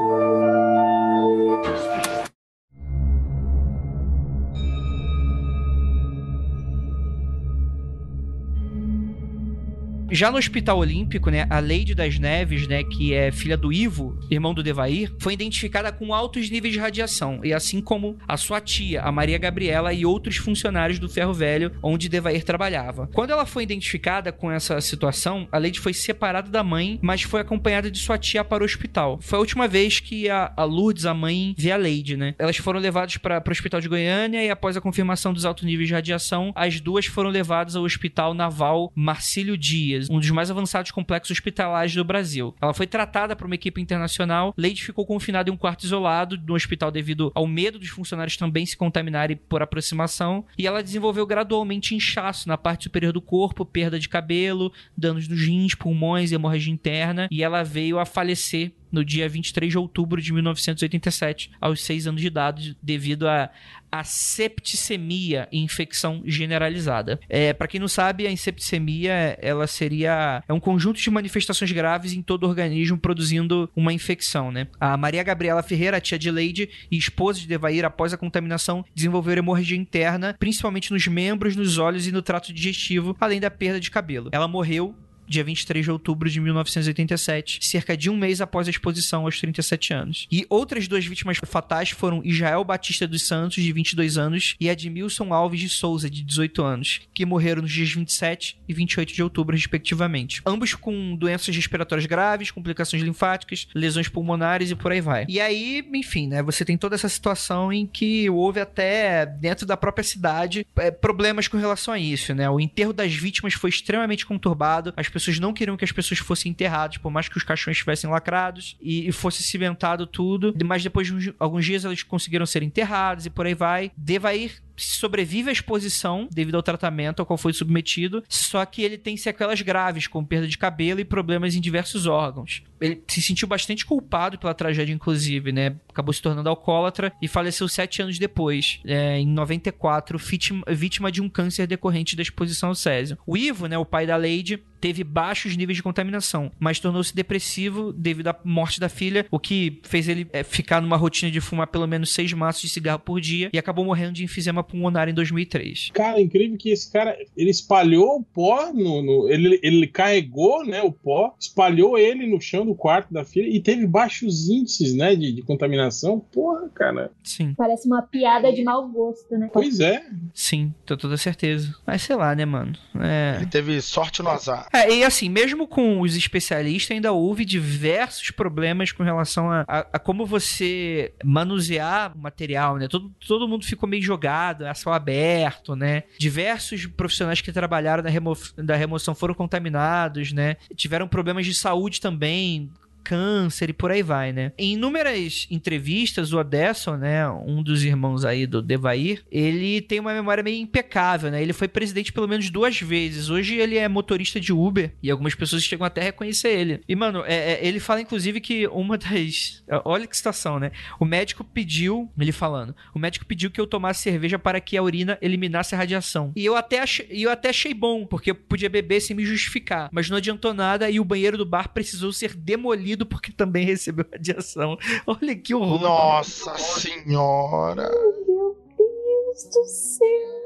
Já no Hospital Olímpico, né, a Lady das Neves, né, que é filha do Ivo, irmão do Devair, foi identificada com altos níveis de radiação, e assim como a sua tia, a Maria Gabriela e outros funcionários do Ferro Velho, onde Devair trabalhava. Quando ela foi identificada com essa situação, a Lady foi separada da mãe, mas foi acompanhada de sua tia para o hospital. Foi a última vez que a, a Lourdes, a mãe, vê a Lady, né? Elas foram levadas para o hospital de Goiânia e após a confirmação dos altos níveis de radiação, as duas foram levadas ao Hospital Naval Marcílio Dias, um dos mais avançados complexos hospitalares do Brasil. Ela foi tratada por uma equipe internacional. Lady ficou confinada em um quarto isolado no hospital devido ao medo dos funcionários também se contaminarem por aproximação. E ela desenvolveu gradualmente inchaço na parte superior do corpo, perda de cabelo, danos nos rins, pulmões, hemorragia interna. E ela veio a falecer no dia 23 de outubro de 1987, aos 6 anos de idade, devido a, a septicemia e infecção generalizada. É, para quem não sabe, a septicemia ela seria é um conjunto de manifestações graves em todo o organismo produzindo uma infecção, né? A Maria Gabriela Ferreira, tia de Leide e esposa de Devair, após a contaminação, desenvolveram hemorragia interna, principalmente nos membros, nos olhos e no trato digestivo, além da perda de cabelo. Ela morreu dia 23 de outubro de 1987, cerca de um mês após a exposição aos 37 anos. E outras duas vítimas fatais foram Israel Batista dos Santos, de 22 anos, e Edmilson Alves de Souza, de 18 anos, que morreram nos dias 27 e 28 de outubro, respectivamente. Ambos com doenças respiratórias graves, complicações linfáticas, lesões pulmonares e por aí vai. E aí, enfim, né, você tem toda essa situação em que houve até dentro da própria cidade é, problemas com relação a isso, né? O enterro das vítimas foi extremamente conturbado, as pessoas não queriam que as pessoas fossem enterradas, por mais que os caixões estivessem lacrados e, e fosse cimentado tudo. Mas depois de uns, alguns dias elas conseguiram ser enterradas e por aí vai. Devair sobrevive à exposição devido ao tratamento ao qual foi submetido, só que ele tem sequelas graves, como perda de cabelo e problemas em diversos órgãos. Ele se sentiu bastante culpado pela tragédia, inclusive, né? Acabou se tornando alcoólatra e faleceu sete anos depois, é, em 94, vítima, vítima de um câncer decorrente da exposição ao césio. O Ivo, né, o pai da Lady, teve baixos níveis de contaminação, mas tornou-se depressivo devido à morte da filha, o que fez ele é, ficar numa rotina de fumar pelo menos seis maços de cigarro por dia e acabou morrendo de enfisema pulmonar em 2003. Cara, incrível que esse cara, ele espalhou o pó, no, no, ele, ele carregou né, o pó, espalhou ele no chão do quarto da filha e teve baixos índices né, de, de contaminação. Porra, cara. Sim. Parece uma piada de mau gosto, né? Pois é. Sim, tô toda certeza. Mas sei lá, né, mano? É... Ele teve sorte no azar. É, e assim, mesmo com os especialistas, ainda houve diversos problemas com relação a, a, a como você manusear o material, né? Todo, todo mundo ficou meio jogado contaminado, a céu aberto, né? Diversos profissionais que trabalharam na remo da remoção foram contaminados, né? Tiveram problemas de saúde também, câncer e por aí vai, né? Em inúmeras entrevistas, o Odesson, né, um dos irmãos aí do Devair, ele tem uma memória meio impecável, né? Ele foi presidente pelo menos duas vezes. Hoje ele é motorista de Uber e algumas pessoas chegam até a reconhecer ele. E, mano, é, é, ele fala inclusive que uma das. *laughs* Olha que situação, né? O médico pediu, ele falando, o médico pediu que eu tomasse cerveja para que a urina eliminasse a radiação. E eu até, ach... eu até achei bom, porque eu podia beber sem me justificar. Mas não adiantou nada e o banheiro do bar precisou ser demolido porque também recebeu radiação. *laughs* Olha que horror. Nossa senhora. Meu Deus do céu.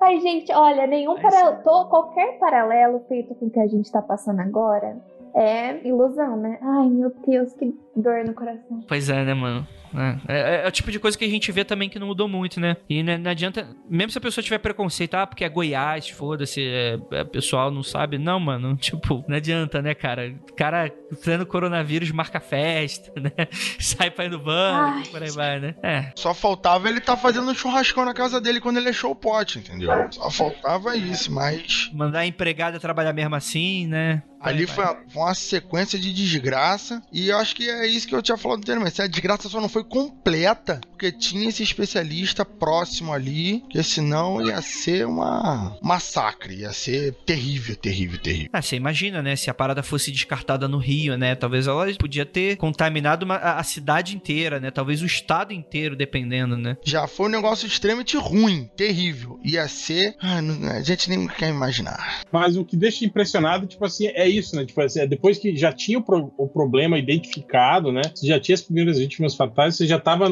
Ai, gente, olha, nenhum paralelo, qualquer paralelo feito com o que a gente tá passando agora é ilusão, né? Ai, meu Deus, que dor no coração. Pois é, né, mano? É, é, é, o tipo de coisa que a gente vê também que não mudou muito, né? E não, não adianta. Mesmo se a pessoa tiver preconceito, ah, porque é Goiás, foda-se, é, é, pessoal não sabe. Não, mano, *laughs* tipo, não adianta, né, cara? O cara tendo coronavírus marca festa, né? *laughs* Sai pra ir no banco, por aí vai, né? É. Só faltava ele tá fazendo um churrascão na casa dele quando ele achou o pote, entendeu? Só faltava isso, mas. Mandar a empregada trabalhar mesmo assim, né? Ali foi, foi, uma sequência de desgraça. E eu acho que é isso que eu tinha falado anteriormente. A desgraça só não foi completa, porque tinha esse especialista próximo ali, que senão ia ser uma massacre. Ia ser terrível, terrível, terrível. Ah, você imagina, né? Se a parada fosse descartada no Rio, né? Talvez ela podia ter contaminado uma, a, a cidade inteira, né? Talvez o estado inteiro, dependendo, né? Já foi um negócio extremamente ruim, terrível. Ia ser. Ah, não, a gente nem quer imaginar. Mas o que deixa impressionado, tipo assim, é é isso, né? Tipo assim, é depois que já tinha o, pro, o, problema identificado, né? Você já tinha as primeiras vítimas fatais, você já estava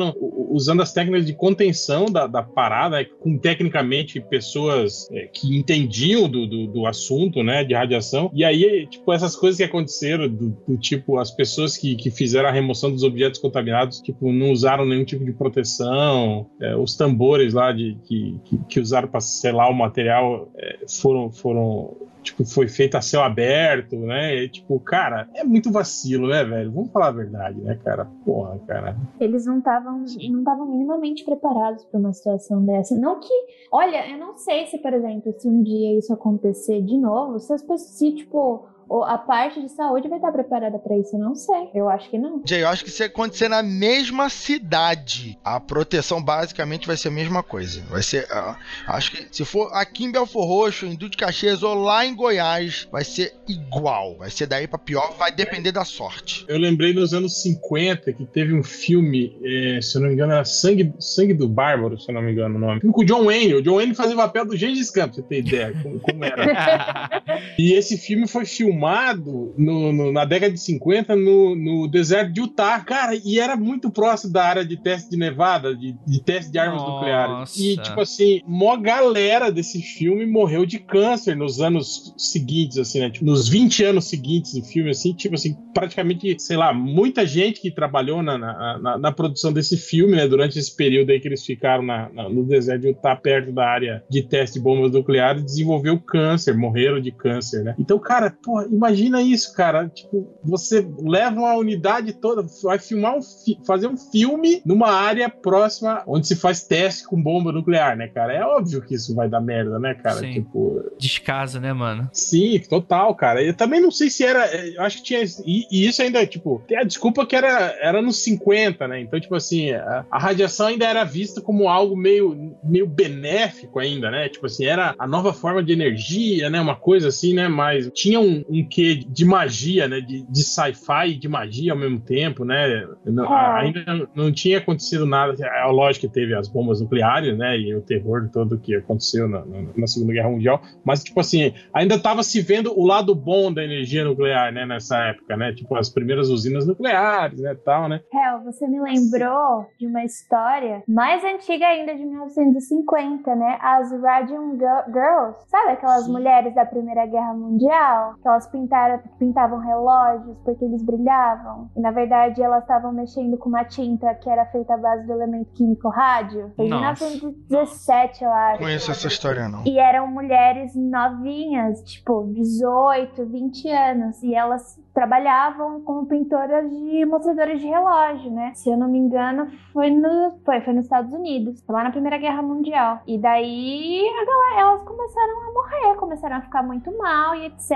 usando as técnicas de contenção da, da parada, né? com tecnicamente pessoas é, que entendiam do, do, do, assunto, né? De radiação. E aí, tipo, essas coisas que aconteceram, do, do tipo, as pessoas que, que fizeram a remoção dos objetos contaminados, tipo, não usaram nenhum tipo de proteção, é, os tambores lá de, que, que, que usaram para selar o material é, foram, foram tipo, foi feito a céu aberto, né? E, tipo, cara, é muito vacilo, né, velho? Vamos falar a verdade, né, cara? Porra, cara. Eles não estavam não estavam minimamente preparados para uma situação dessa. Não que, olha, eu não sei se, por exemplo, se um dia isso acontecer de novo, se as pessoas, se, tipo, a parte de saúde vai estar preparada para isso? Eu não sei. Eu acho que não. Jay, eu acho que se acontecer na mesma cidade, a proteção basicamente vai ser a mesma coisa. Vai ser. Uh, acho que se for aqui em Belfor Roxo, em Duque de Caxias ou lá em Goiás, vai ser igual. Vai ser daí para pior, vai depender da sorte. Eu lembrei nos anos 50 que teve um filme, eh, se eu não me engano, era Sangue, Sangue do Bárbaro, se eu não me engano o nome. Com o John Wayne. O John Wayne fazia o papel do Gengis Khan, pra você ter ideia como, como era. *laughs* e esse filme foi filmado filmado no, no, na década de 50 no, no, deserto de Utah, cara, e era muito próximo da área de teste de Nevada, de, de teste de armas Nossa. nucleares. E, tipo assim, mó galera desse filme morreu de câncer nos anos seguintes, assim, né? Tipo, nos 20 anos seguintes do filme, assim, tipo assim, praticamente, sei lá, muita gente que trabalhou na, na, na, na produção desse filme, né, durante esse período aí que eles ficaram na, no deserto de Utah, perto da área de teste de bombas nucleares, desenvolveu câncer, morreram de câncer, né? Então, cara, porra, imagina isso, cara. Tipo, você leva uma unidade toda, vai filmar um fazer um filme numa área próxima onde se faz teste com bomba nuclear, né, cara? É óbvio que isso vai dar merda, né, cara? Sim. Tipo. Descasa, né, mano? Sim, total, cara. Eu também não sei se era. Eu acho que tinha. E, e isso ainda, tipo, tem a desculpa que era, era nos 50, né? Então, tipo assim, a, a, radiação ainda era vista como algo meio, meio benéfico ainda, né? Tipo assim, era a nova forma de energia, né? Uma coisa assim, né? Mas tinha um, um quê de magia, né? De, de sci-fi e de magia ao mesmo tempo, né? Não, é. Ainda não tinha acontecido nada. É lógico que teve as bombas nucleares, né? E o terror todo que aconteceu na, na Segunda Guerra Mundial. Mas, tipo assim, ainda estava se vendo o lado bom da energia nuclear, né? Nessa época, né? Tipo, as primeiras usinas nucleares, né? Tal, né? Hel, você me lembrou de uma história mais antiga ainda, de 1950, né? As Radium Girls. Sabe aquelas Sim. mulheres da Primeira Guerra Mundial? Aquelas elas pintaram, pintavam relógios porque eles brilhavam. E na verdade elas estavam mexendo com uma tinta que era feita à base do elemento químico rádio. Foi em Nossa. 1917, eu acho. Conheço essa história, não. E eram mulheres novinhas, tipo 18, 20 anos. E elas trabalhavam como pintoras de mostradoras de relógio, né? Se eu não me engano, foi, no, foi, foi nos Estados Unidos, lá na Primeira Guerra Mundial. E daí a galera, elas começaram a morrer, começaram a ficar muito mal e etc.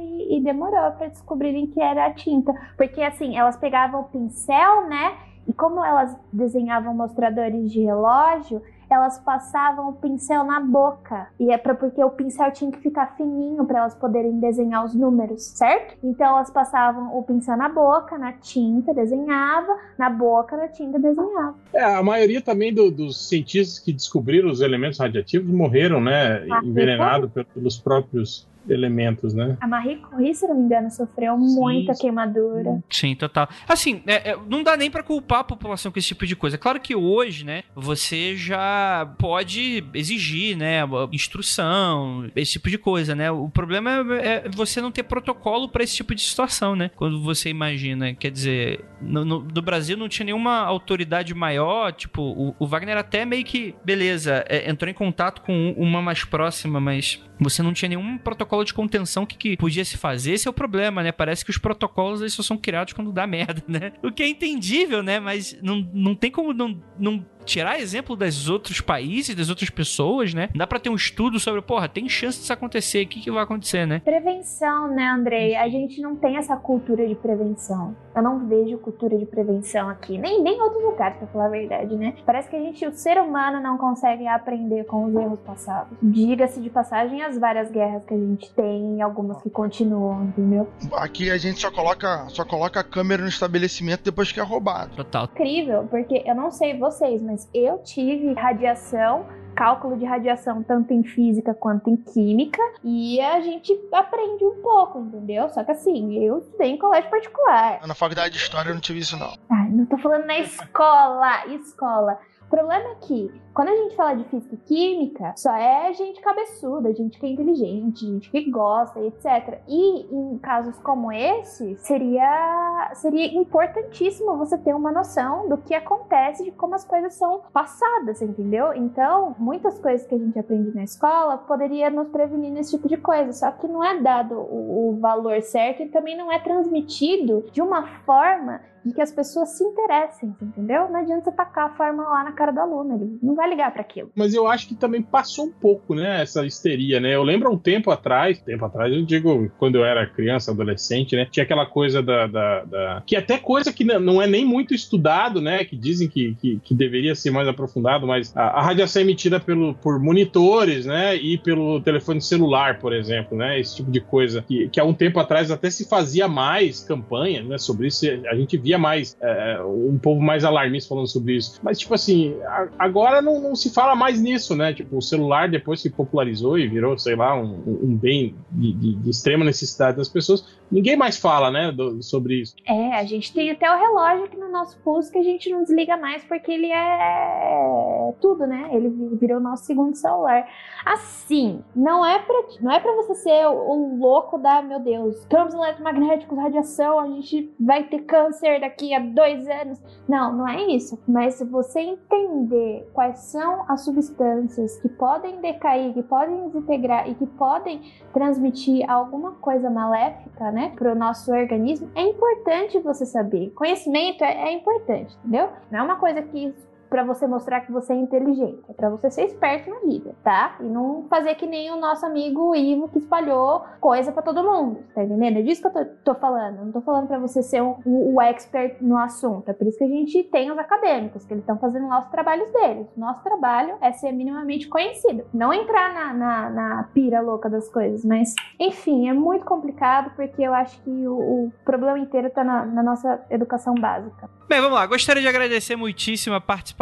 E, e demorou pra descobrirem que era a tinta. Porque assim, elas pegavam o pincel, né? E como elas desenhavam mostradores de relógio, elas passavam o pincel na boca. E é pra, porque o pincel tinha que ficar fininho para elas poderem desenhar os números, certo? Então elas passavam o pincel na boca, na tinta, desenhava, na boca, na tinta, desenhava. É, a maioria também do- dos cientistas que descobriram os elementos radiativos morreram, né? Ah, envenenados pelos próprios elementos, né? A Marie Curie, se não me engano, sofreu Sim, muita queimadura. Sim, total. Assim, é- é, não dá nem pra culpar a população com esse tipo de coisa. Claro que hoje, né, você já pode exigir, né, instrução, esse tipo de coisa, né? O problema é, é você não ter protocolo pra esse tipo de situação, né? Quando você imagina, quer dizer, no, no- no Brasil não tinha nenhuma autoridade maior, tipo, o, o Wagner até meio que, beleza, é, entrou em contato com uma mais próxima, mas você não tinha nenhum protocolo de contenção que, que podia se fazer. Esse é o problema, né? Parece que os protocolos eles só são criados quando dá *laughs* merda, né? O que é entendível, né? Mas não, não tem como não, não tirar exemplo dos outros países, das outras pessoas, né? Dá pra ter um estudo sobre, porra, tem chance disso acontecer, o que, que vai acontecer, né? Prevenção, né, Andrei? A gente não tem essa cultura de prevenção. Eu não vejo cultura de prevenção aqui, nem nem em outros lugares, pra falar a verdade, né? Parece que a gente, o ser humano, não consegue aprender com os erros passados. Diga-se de passagem as várias guerras que a gente tem algumas que continuam, entendeu? Aqui a gente só coloca, só coloca a câmera no estabelecimento depois que é roubado. Total. Incrível, porque eu não sei vocês, mas eu tive radiação. Cálculo de radiação tanto em física quanto em química, e a gente aprende um pouco, entendeu? Só que assim, eu estudei em colégio particular. Na faculdade de história eu não tive isso, não. Ai, não tô falando na escola, escola. O problema é que, quando a gente fala de física e química, só é gente cabeçuda, gente que é inteligente, gente que gosta, etc. E em casos como esse, seria, seria importantíssimo você ter uma noção do que acontece, de como as coisas são passadas, entendeu? Então, muitas coisas que a gente aprende na escola poderia nos prevenir nesse tipo de coisa, só que não é dado o, o valor certo e também não é transmitido de uma forma de que as pessoas se interessem, entendeu? Não adianta você tacar a forma lá na cara do aluno, ele não vai ligar para aquilo. Mas eu acho que também passou um pouco, né, essa histeria, né? Eu lembro há um tempo atrás, tempo atrás, eu digo quando eu era criança, adolescente, né? Tinha aquela coisa da. da, da- que até coisa que não- é nem muito estudado, né? Que dizem que, que, que deveria ser mais aprofundado, mas a, a radiação é emitida pelo, por monitores, né? E pelo telefone celular, por exemplo, né? Esse tipo de coisa. Que, que há um tempo atrás até se fazia mais campanha, né? Sobre isso. A gente via mais é, um povo mais alarmista falando sobre isso. Mas, tipo assim, a- agora não, não se fala mais nisso, né? Tipo, o celular depois se popularizou e virou, sei lá, um, um bem de, de- de extrema necessidade das pessoas. Ninguém mais fala, né, do- sobre isso. É, a gente tem até o relógio aqui no nosso pulso que a gente não desliga mais porque ele é tudo, né? Ele vi- virou nosso segundo celular. Assim, não é pra, não é pra você ser o, o louco da, meu Deus, campos eletromagnéticos, radiação, a gente vai ter câncer daqui a dois anos. Não, não é isso. Mas se você entender quais são as substâncias que podem decair, que podem desintegrar e que podem transmitir alguma coisa maléfica, né, pro nosso organismo, é importante você saber. Conhecimento é, é importante, entendeu? Não é uma coisa que pra você mostrar que você é inteligente, é pra você ser esperto na vida, tá? E não fazer que nem o nosso amigo Ivo que espalhou coisa pra todo mundo, tá entendendo? É disso que eu tô, tô falando. Eu não tô falando pra você ser um- o, o expert no assunto. É por isso que a gente tem os acadêmicos, que eles estão fazendo lá os trabalhos deles. Nosso trabalho é ser minimamente conhecido. Não entrar na, na, na pira louca das coisas, mas enfim, é muito complicado porque eu acho que o, o problema inteiro tá na, na nossa educação básica. Bem, vamos lá. Gostaria de agradecer muitíssimo a participação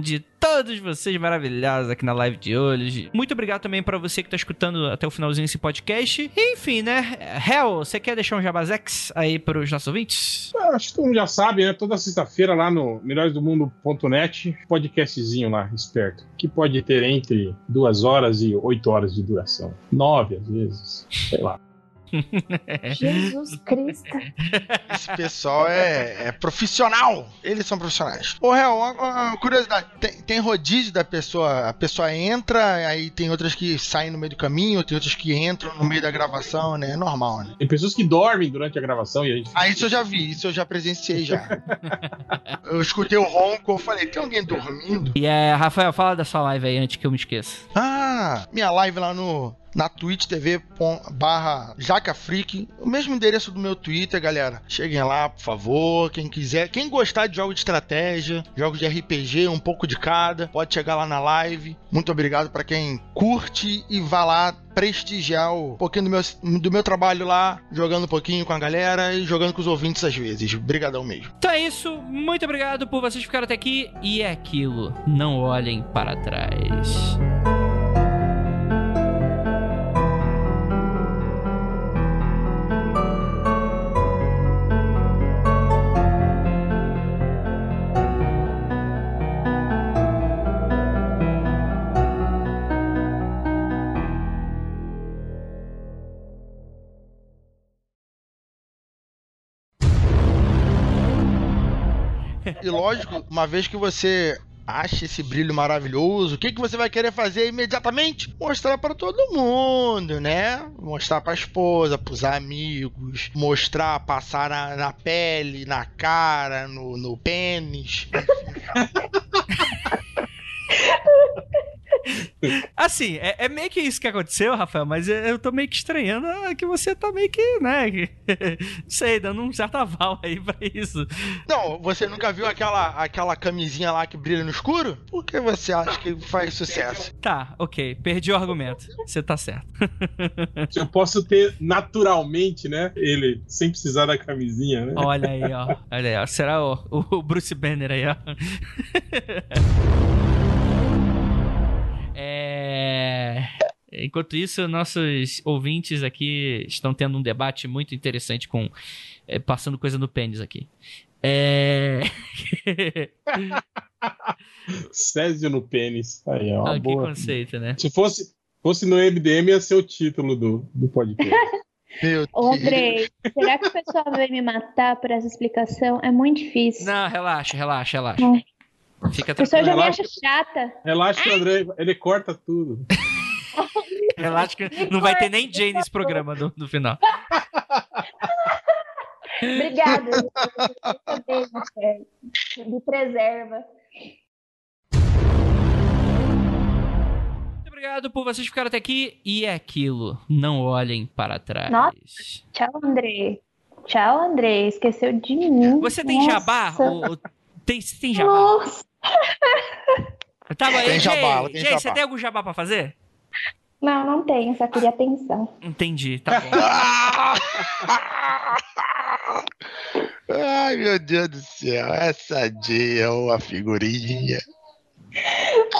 de todos vocês maravilhosos aqui na live de hoje. Muito obrigado também pra você que tá escutando até o finalzinho esse podcast. Enfim, né? Hel, você quer deixar um jabazex aí pros nossos ouvintes? Eu Acho que todo mundo já sabe, né? Toda sexta-feira lá no melhoresdomundo.net, podcastzinho lá, esperto, que pode ter entre duas horas e oito horas de duração. Nove, às vezes, sei lá. *laughs* Jesus Cristo. Esse pessoal é, é profissional. Eles são profissionais. Ô, Real, uma, uma curiosidade. Tem, tem rodízio da pessoa. A pessoa entra, aí tem outras que saem no meio do caminho, tem outras que entram no meio da gravação, né? É normal, né? Tem pessoas que dormem durante a gravação e a gente. Ah, isso eu já vi, isso eu já presenciei já. *laughs* eu escutei o ronco, eu falei, tem alguém dormindo? E é, Rafael, fala da sua live aí antes que eu me esqueça. Ah, minha live lá no na Twitch TV barra JacaFreak, o mesmo endereço do meu Twitter, galera. Cheguem lá, por favor, quem quiser. Quem gostar de jogos de estratégia, jogos de RPG, um pouco de cada, pode chegar lá na live. Muito obrigado para quem curte e vá lá prestigiar um pouquinho do meu, do meu trabalho lá, jogando um pouquinho com a galera e jogando com os ouvintes às vezes. Obrigadão mesmo. Então é isso, muito obrigado por vocês ficarem até aqui e é aquilo, não olhem para trás. E lógico, uma vez que você acha esse brilho maravilhoso, o que, que você vai querer fazer imediatamente? Mostrar para todo mundo, né? Mostrar para a esposa, para os amigos, mostrar, passar na, na, pele, na cara, no, no pênis. *laughs* Assim, é, é, meio que isso que aconteceu, Rafael, mas eu tô meio que estranhando que você tá meio que, né? *laughs* Não sei, dando um certo aval aí pra isso. Não, você nunca viu aquela, aquela camisinha lá que brilha no escuro? Por que você acha que faz sucesso? Tá, ok. Perdi o argumento. Você tá certo. Eu posso ter naturalmente, né? Ele, sem precisar da camisinha, né? Olha aí, ó. Olha aí, ó. Será o, o Bruce Banner aí, ó. *laughs* É... Enquanto isso, nossos ouvintes aqui estão tendo um debate muito interessante com é, passando coisa no pênis aqui. É... *laughs* Césio no pênis. Aí, ó, ah, boa. Que conceito, né? Se fosse, fosse no MDM, ia ser o título do, do podcast. *laughs* Meu Ô, Andrei, será que o pessoal vai me matar por essa explicação? É muito difícil. Não, relaxa, relaxa, relaxa. É. Fica o pessoal já me acha chata. Relaxa André, ele corta tudo. *laughs* Relaxa que não vai ter nem Jay nesse programa no, no final. Obrigada. Me preserva. Muito obrigado por vocês ficarem até aqui. E é aquilo. Não olhem para trás. Nossa. Tchau, André. Tchau, André. Esqueceu de mim. Você tem Nossa. jabá? Ou, tem, tem jabá? Nossa. Tá bom, Tem Jay, jabá, tem Jay, jabá. você tem algum jabá pra fazer? Não, não tenho. Só queria atenção. Entendi, tá *laughs* bom. Ai, meu Deus do céu. Essa dia é uma figurinha.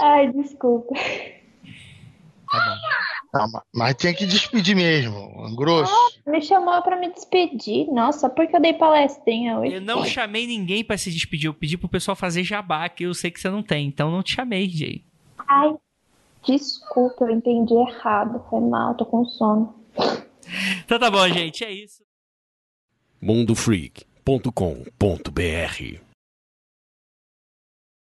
Ai, desculpa. Tá bom. Não, ma- mas tinha que despedir mesmo. Grosso. Me chamou pra me despedir. Nossa, só porque eu dei palestrinha hoje. Eu não chamei ninguém pra se despedir. Eu pedi pro pessoal fazer jabá, que eu sei que você não tem. Então não te chamei, Jay. Ai, desculpa, eu entendi errado. Foi mal, tô com sono. Então tá bom, gente. É isso. mundofreak.com.br